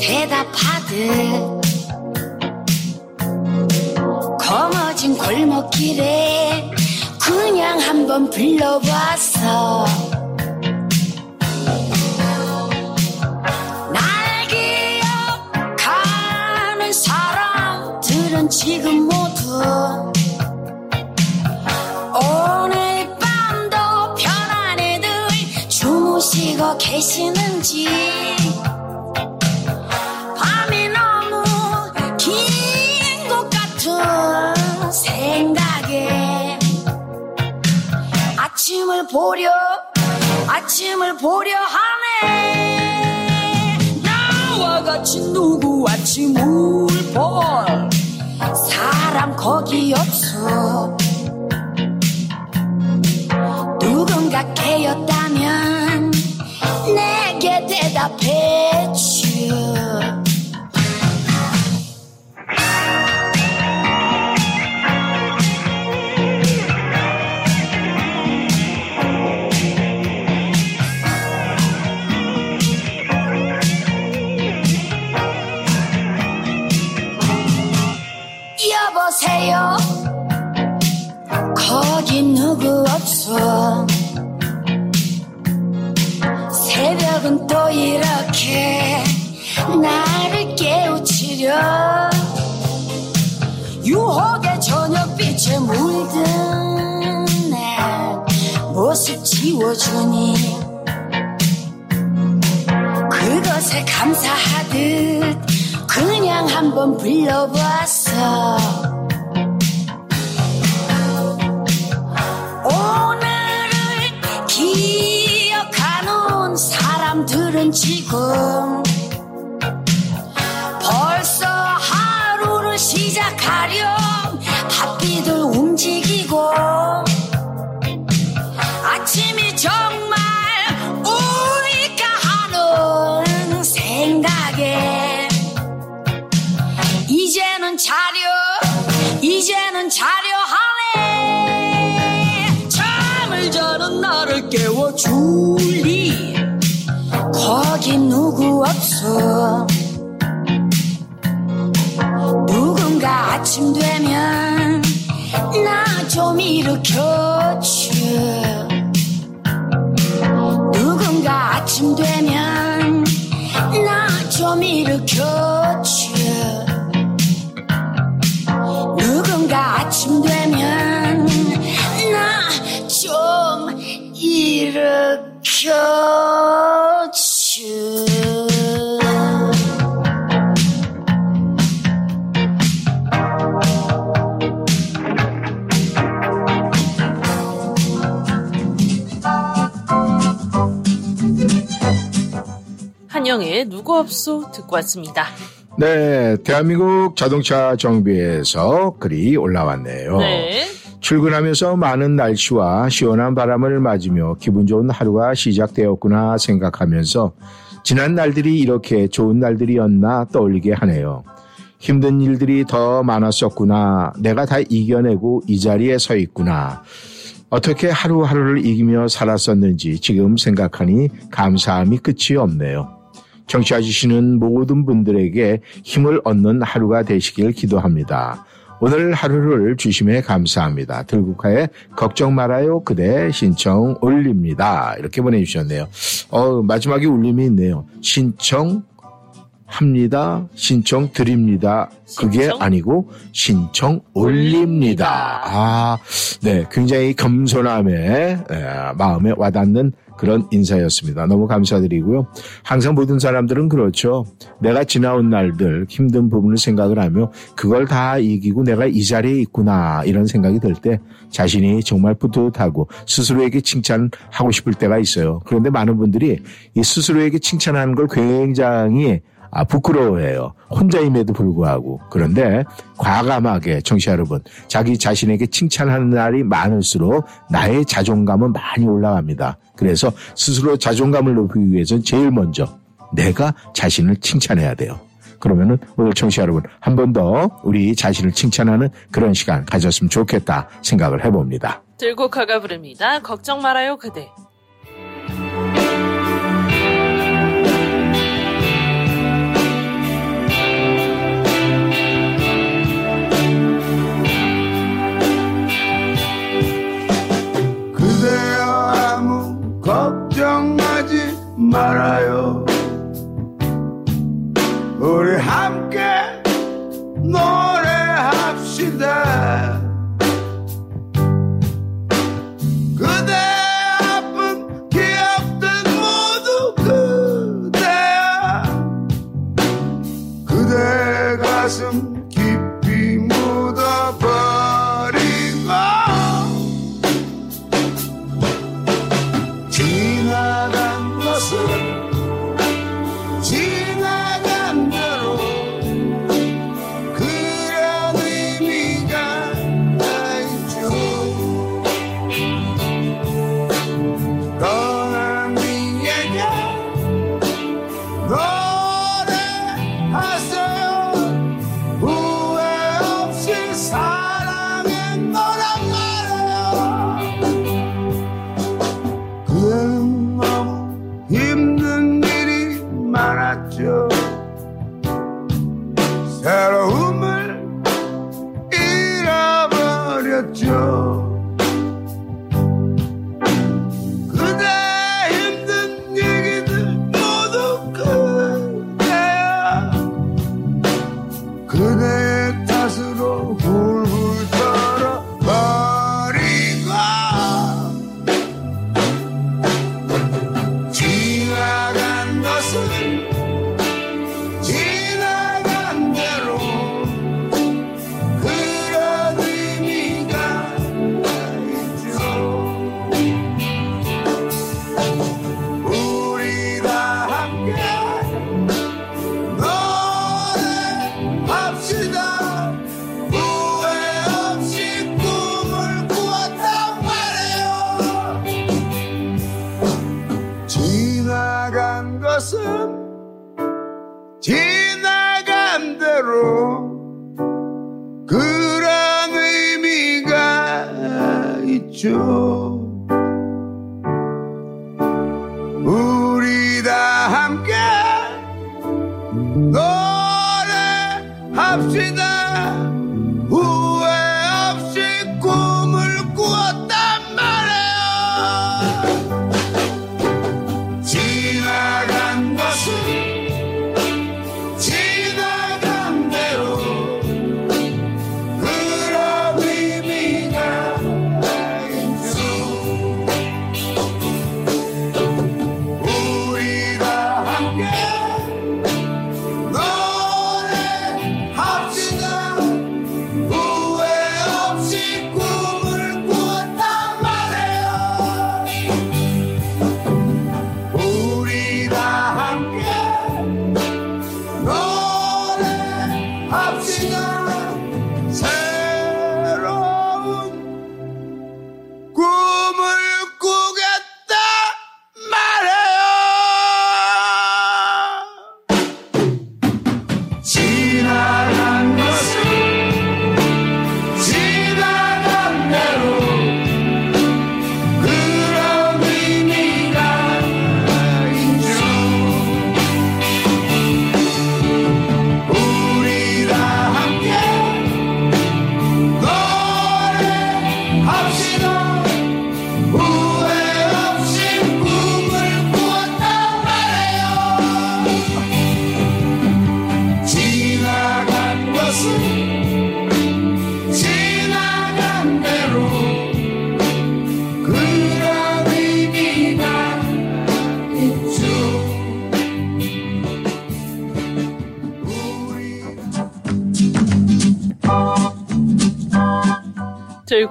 대답하듯 검어진 골목길에 그냥 한번 불러봤어 지금 모두 오늘 밤도 편안히들 주무시고 계시는지 밤이 너무 긴 것 같은 생각에 아침을 보려 아침을 보려 하네. 나와 같이 누구 아침을 볼 사람 거기 없어. 누군가 깨었다면 내게 대답해줘 저녁빛에 물든 내 모습 지워주니? 그것에 감사하듯 그냥 한번 불러봤어. 오늘을 기억하는 사람들은 지금 벌써 하루를 바삐들 움직이고 아침이 정말 우니까 하는 생각에 이제는 자려 이제는 자려 하네. 잠을 자는 나를 깨워 줄리. 거기 누구 없어. 누군가 아침 되면 나 좀 일으켜줘 누군가 아침 되면 나 좀 일으켜줘 누군가 아침 되면 나 좀 일으켜 한영의 누구 없소 듣고 왔습니다. 네, 대한민국 자동차 정비에서 글이 올라왔네요. 네. 출근하면서 많은 날씨와 시원한 바람을 맞으며 기분 좋은 하루가 시작되었구나 생각하면서 지난 날들이 이렇게 좋은 날들이었나 떠올리게 하네요. 힘든 일들이 더 많았었구나. 내가 다 이겨내고 이 자리에 서 있구나. 어떻게 하루하루를 이기며 살았었는지 지금 생각하니 감사함이 끝이 없네요. 청취해주시는 모든 분들에게 힘을 얻는 하루가 되시길 기도합니다. 오늘 하루를 주심에 감사합니다. 들국화의 걱정 말아요 그대 신청 올립니다. 이렇게 보내주셨네요. 어, 마지막에 울림이 있네요. 신청 합니다. 신청 드립니다. 그게 신청? 아니고 신청 올립니다. 아, 네. 굉장히 겸손함에 에, 마음에 와닿는 그런 인사였습니다. 너무 감사드리고요. 항상 모든 사람들은 그렇죠. 내가 지나온 날들 힘든 부분을 생각을 하며 그걸 다 이기고 내가 이 자리에 있구나 이런 생각이 들 때 자신이 정말 뿌듯하고 스스로에게 칭찬하고 싶을 때가 있어요. 그런데 많은 분들이 이 스스로에게 칭찬하는 걸 굉장히 아, 부끄러워해요. 혼자임에도 불구하고. 그런데 과감하게 청취자 여러분, 자기 자신에게 칭찬하는 날이 많을수록 나의 자존감은 많이 올라갑니다. 그래서 스스로 자존감을 높이기 위해서는 제일 먼저 내가 자신을 칭찬해야 돼요. 그러면은 오늘 청취자 여러분 한 번 더 우리 자신을 칭찬하는 그런 시간 가졌으면 좋겠다 생각을 해봅니다. 들국화가 부릅니다. 걱정 말아요 그대. 말아요. 우리 함께 노래합시다. 그대 아픈 기억들 모두 그대야. 그대 가슴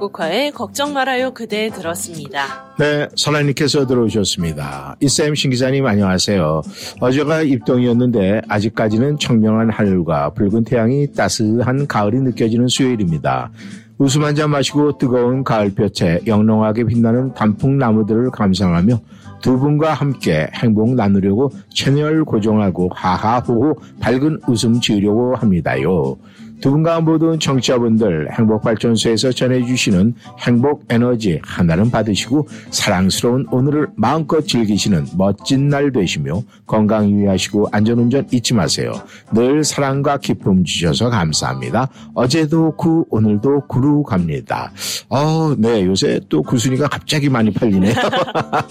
들국화의 걱정 말아요 그대 들었습니다. 네, 설아님께서 들어오셨습니다. 이쌤 신 기자님 안녕하세요. 어제가 입동이었는데 아직까지는 청명한 하늘과 붉은 태양이 따스한 가을이 느껴지는 수요일입니다. 웃음 한 잔 마시고 뜨거운 가을볕에 영롱하게 빛나는 단풍나무들을 감상하며 두 분과 함께 행복 나누려고 채널 고정하고 하하호호 밝은 웃음 지으려고 합니다요. 두 분과 모든 청취자분들 행복발전소에서 전해주시는 행복 에너지 하나는 받으시고 사랑스러운 오늘을 마음껏 즐기시는 멋진 날 되시며 건강 유의하시고 안전운전 잊지 마세요. 늘 사랑과 기쁨 주셔서 감사합니다. 어제도 구 오늘도 구루 갑니다. 어, 네 요새 또 구순이가 갑자기 많이 팔리네요.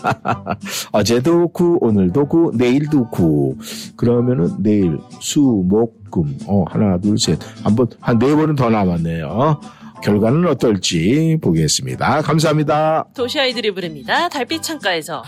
어제도 구 오늘도 구 내일도 구 그러면은 내일 수목 금 어, 하나 둘 셋 한 번 한 네 번은 더 남았네요. 결과는 어떨지 보겠습니다. 감사합니다. 도시 아이들이 부릅니다. 달빛 창가에서.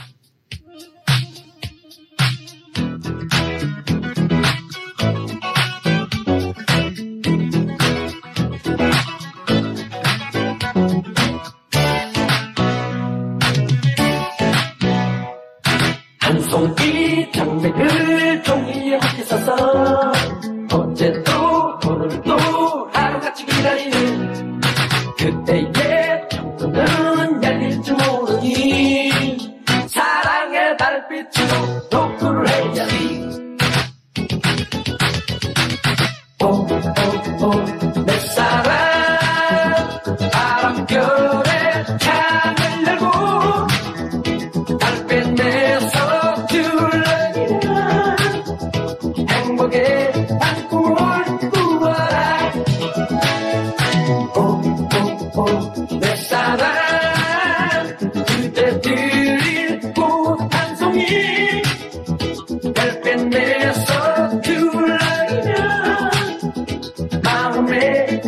마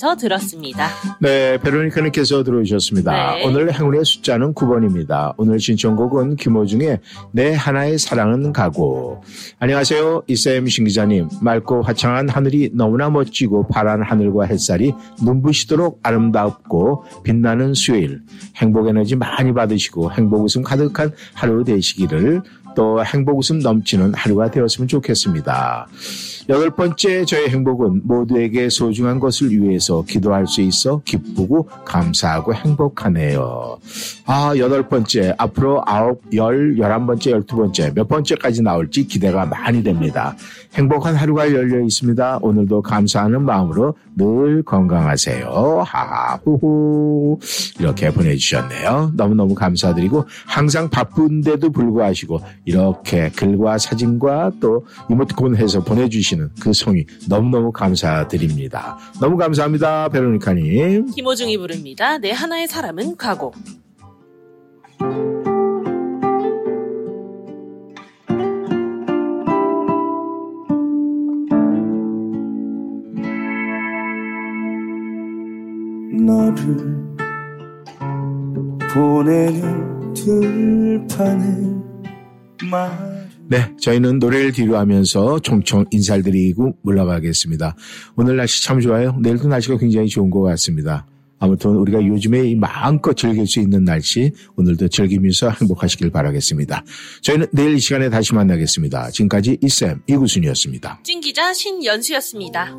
창가에서 들었습니다. 네, 베로니카님께서 들어오셨습니다. 네. 오늘 행운의 숫자는 9번입니다. 오늘 신청곡은 김호중의 내 하나의 사랑은 가고. 안녕하세요. 이쌤 신기자님. 맑고 화창한 하늘이 너무나 멋지고 파란 하늘과 햇살이 눈부시도록 아름답고 빛나는 수요일. 행복 에너지 많이 받으시고 행복 웃음 가득한 하루 되시기를 또 행복 웃음 넘치는 하루가 되었으면 좋겠습니다. 여덟 번째 저의 행복은 모두에게 소중한 것을 위해서 기도할 수 있어 기쁘고 감사하고 행복하네요. 아, 여덟 번째, 앞으로 아홉, 열, 열한 번째, 열두 번째, 몇 번째까지 나올지 기대가 많이 됩니다. 행복한 하루가 열려 있습니다. 오늘도 감사하는 마음으로 늘 건강하세요. 하하후후. 이렇게 보내주셨네요. 너무너무 감사드리고 항상 바쁜데도 불구하시고 이렇게 글과 사진과 또 이모티콘 해서 보내주시는 그 성의 너무너무 감사드립니다. 너무 감사합니다. 베로니카님. 김호중이 부릅니다. 내 하나의 사람은 가고. 너를 보내는 들판에 말 네, 저희는 노래를 뒤로 하면서 총총 인사를 드리고 물러가겠습니다. 오늘 날씨 참 좋아요. 내일도 날씨가 굉장히 좋은 것 같습니다. 아무튼 우리가 요즘에 이 마음껏 즐길 수 있는 날씨 오늘도 즐기면서 행복하시길 바라겠습니다. 저희는 내일 이 시간에 다시 만나겠습니다. 지금까지 이쌤 이구순이었습니다. 찐 기자 신연수였습니다.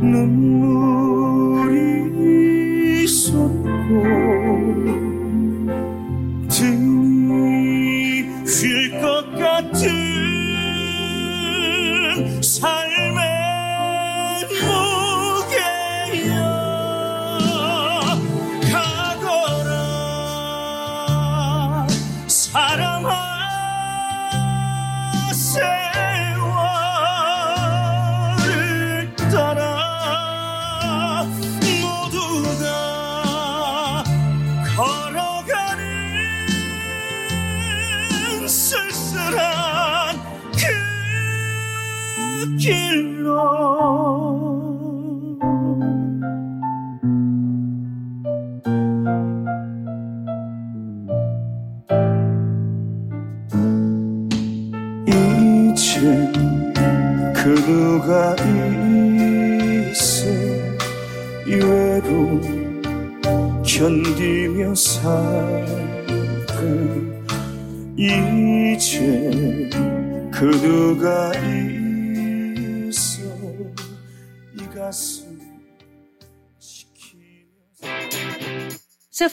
눈물이 쏟고 삶의 무게여 가거라. 사랑아 세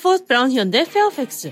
세포드 브라운 현대 페어팩스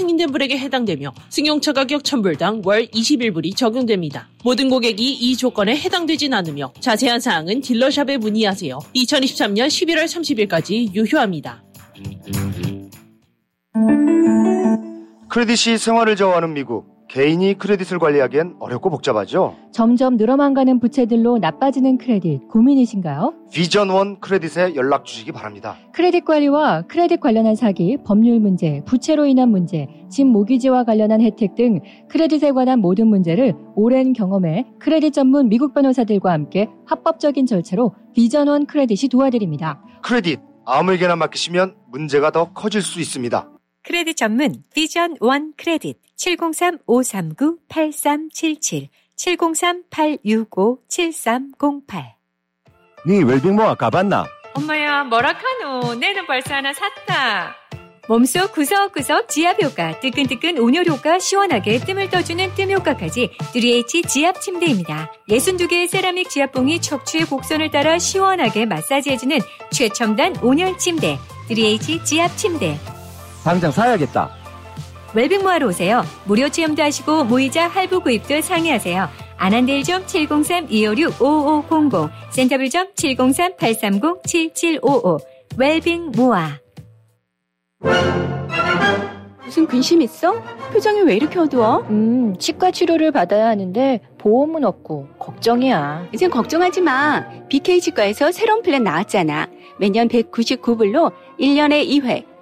승인된 불에게 해당되며 승용차 가격 1000불당 월 21불이 적용됩니다. 모든 고객이 이 조건에 해당되진 않으며 자세한 사항은 딜러샵에 문의하세요. 2023년 11월 30일까지 유효합니다. 크레딧이 생활을 저하는 미국. 개인이 크레딧을 관리하기엔 어렵고 복잡하죠? 점점 늘어만 가는 부채들로 나빠지는 크레딧 고민이신가요? 비전 원 크레딧에 연락 주시기 바랍니다. 크레딧 관리와 크레딧 관련한 사기, 법률 문제, 부채로 인한 문제, 집 모기지와 관련한 혜택 등 credit에 관한 모든 문제를 오랜 경험에 크레딧 전문 미국 변호사들과 함께 합법적인 절차로 비전 원 크레딧이 도와드립니다. 크레딧 아무에게나 맡기시면 문제가 더 커질 수 있습니다. 크레딧 전문 비전 원 크레딧 703-539-8377 703-865-7308 네 웰빙 모아 가봤나? 엄마야 뭐라카노. 내는 벌써 하나 샀다. 몸속 구석구석 지압 효과 뜨끈뜨끈 온열 효과 시원하게 뜸을 떠주는 뜸 효과까지 3H 지압 침대입니다. 62개의 세라믹 지압봉이 척추의 곡선을 따라 시원하게 마사지해주는 최첨단 온열 침대 3H 지압 침대 당장 사야겠다. 웰빙모아로 오세요. 무료 체험도 하시고 무이자 할부 구입도 상의하세요. 안한대일점 703-256-5500 센터빌점 703-830-7755 웰빙 모아 무슨 근심 있어? 표정이 왜 이렇게 어두워? 음, 치과 치료를 받아야 하는데 보험은 없고 걱정이야. 이젠 걱정하지 마. BK 치과에서 새로운 플랜 나왔잖아. 매년 199불로 1년에 2회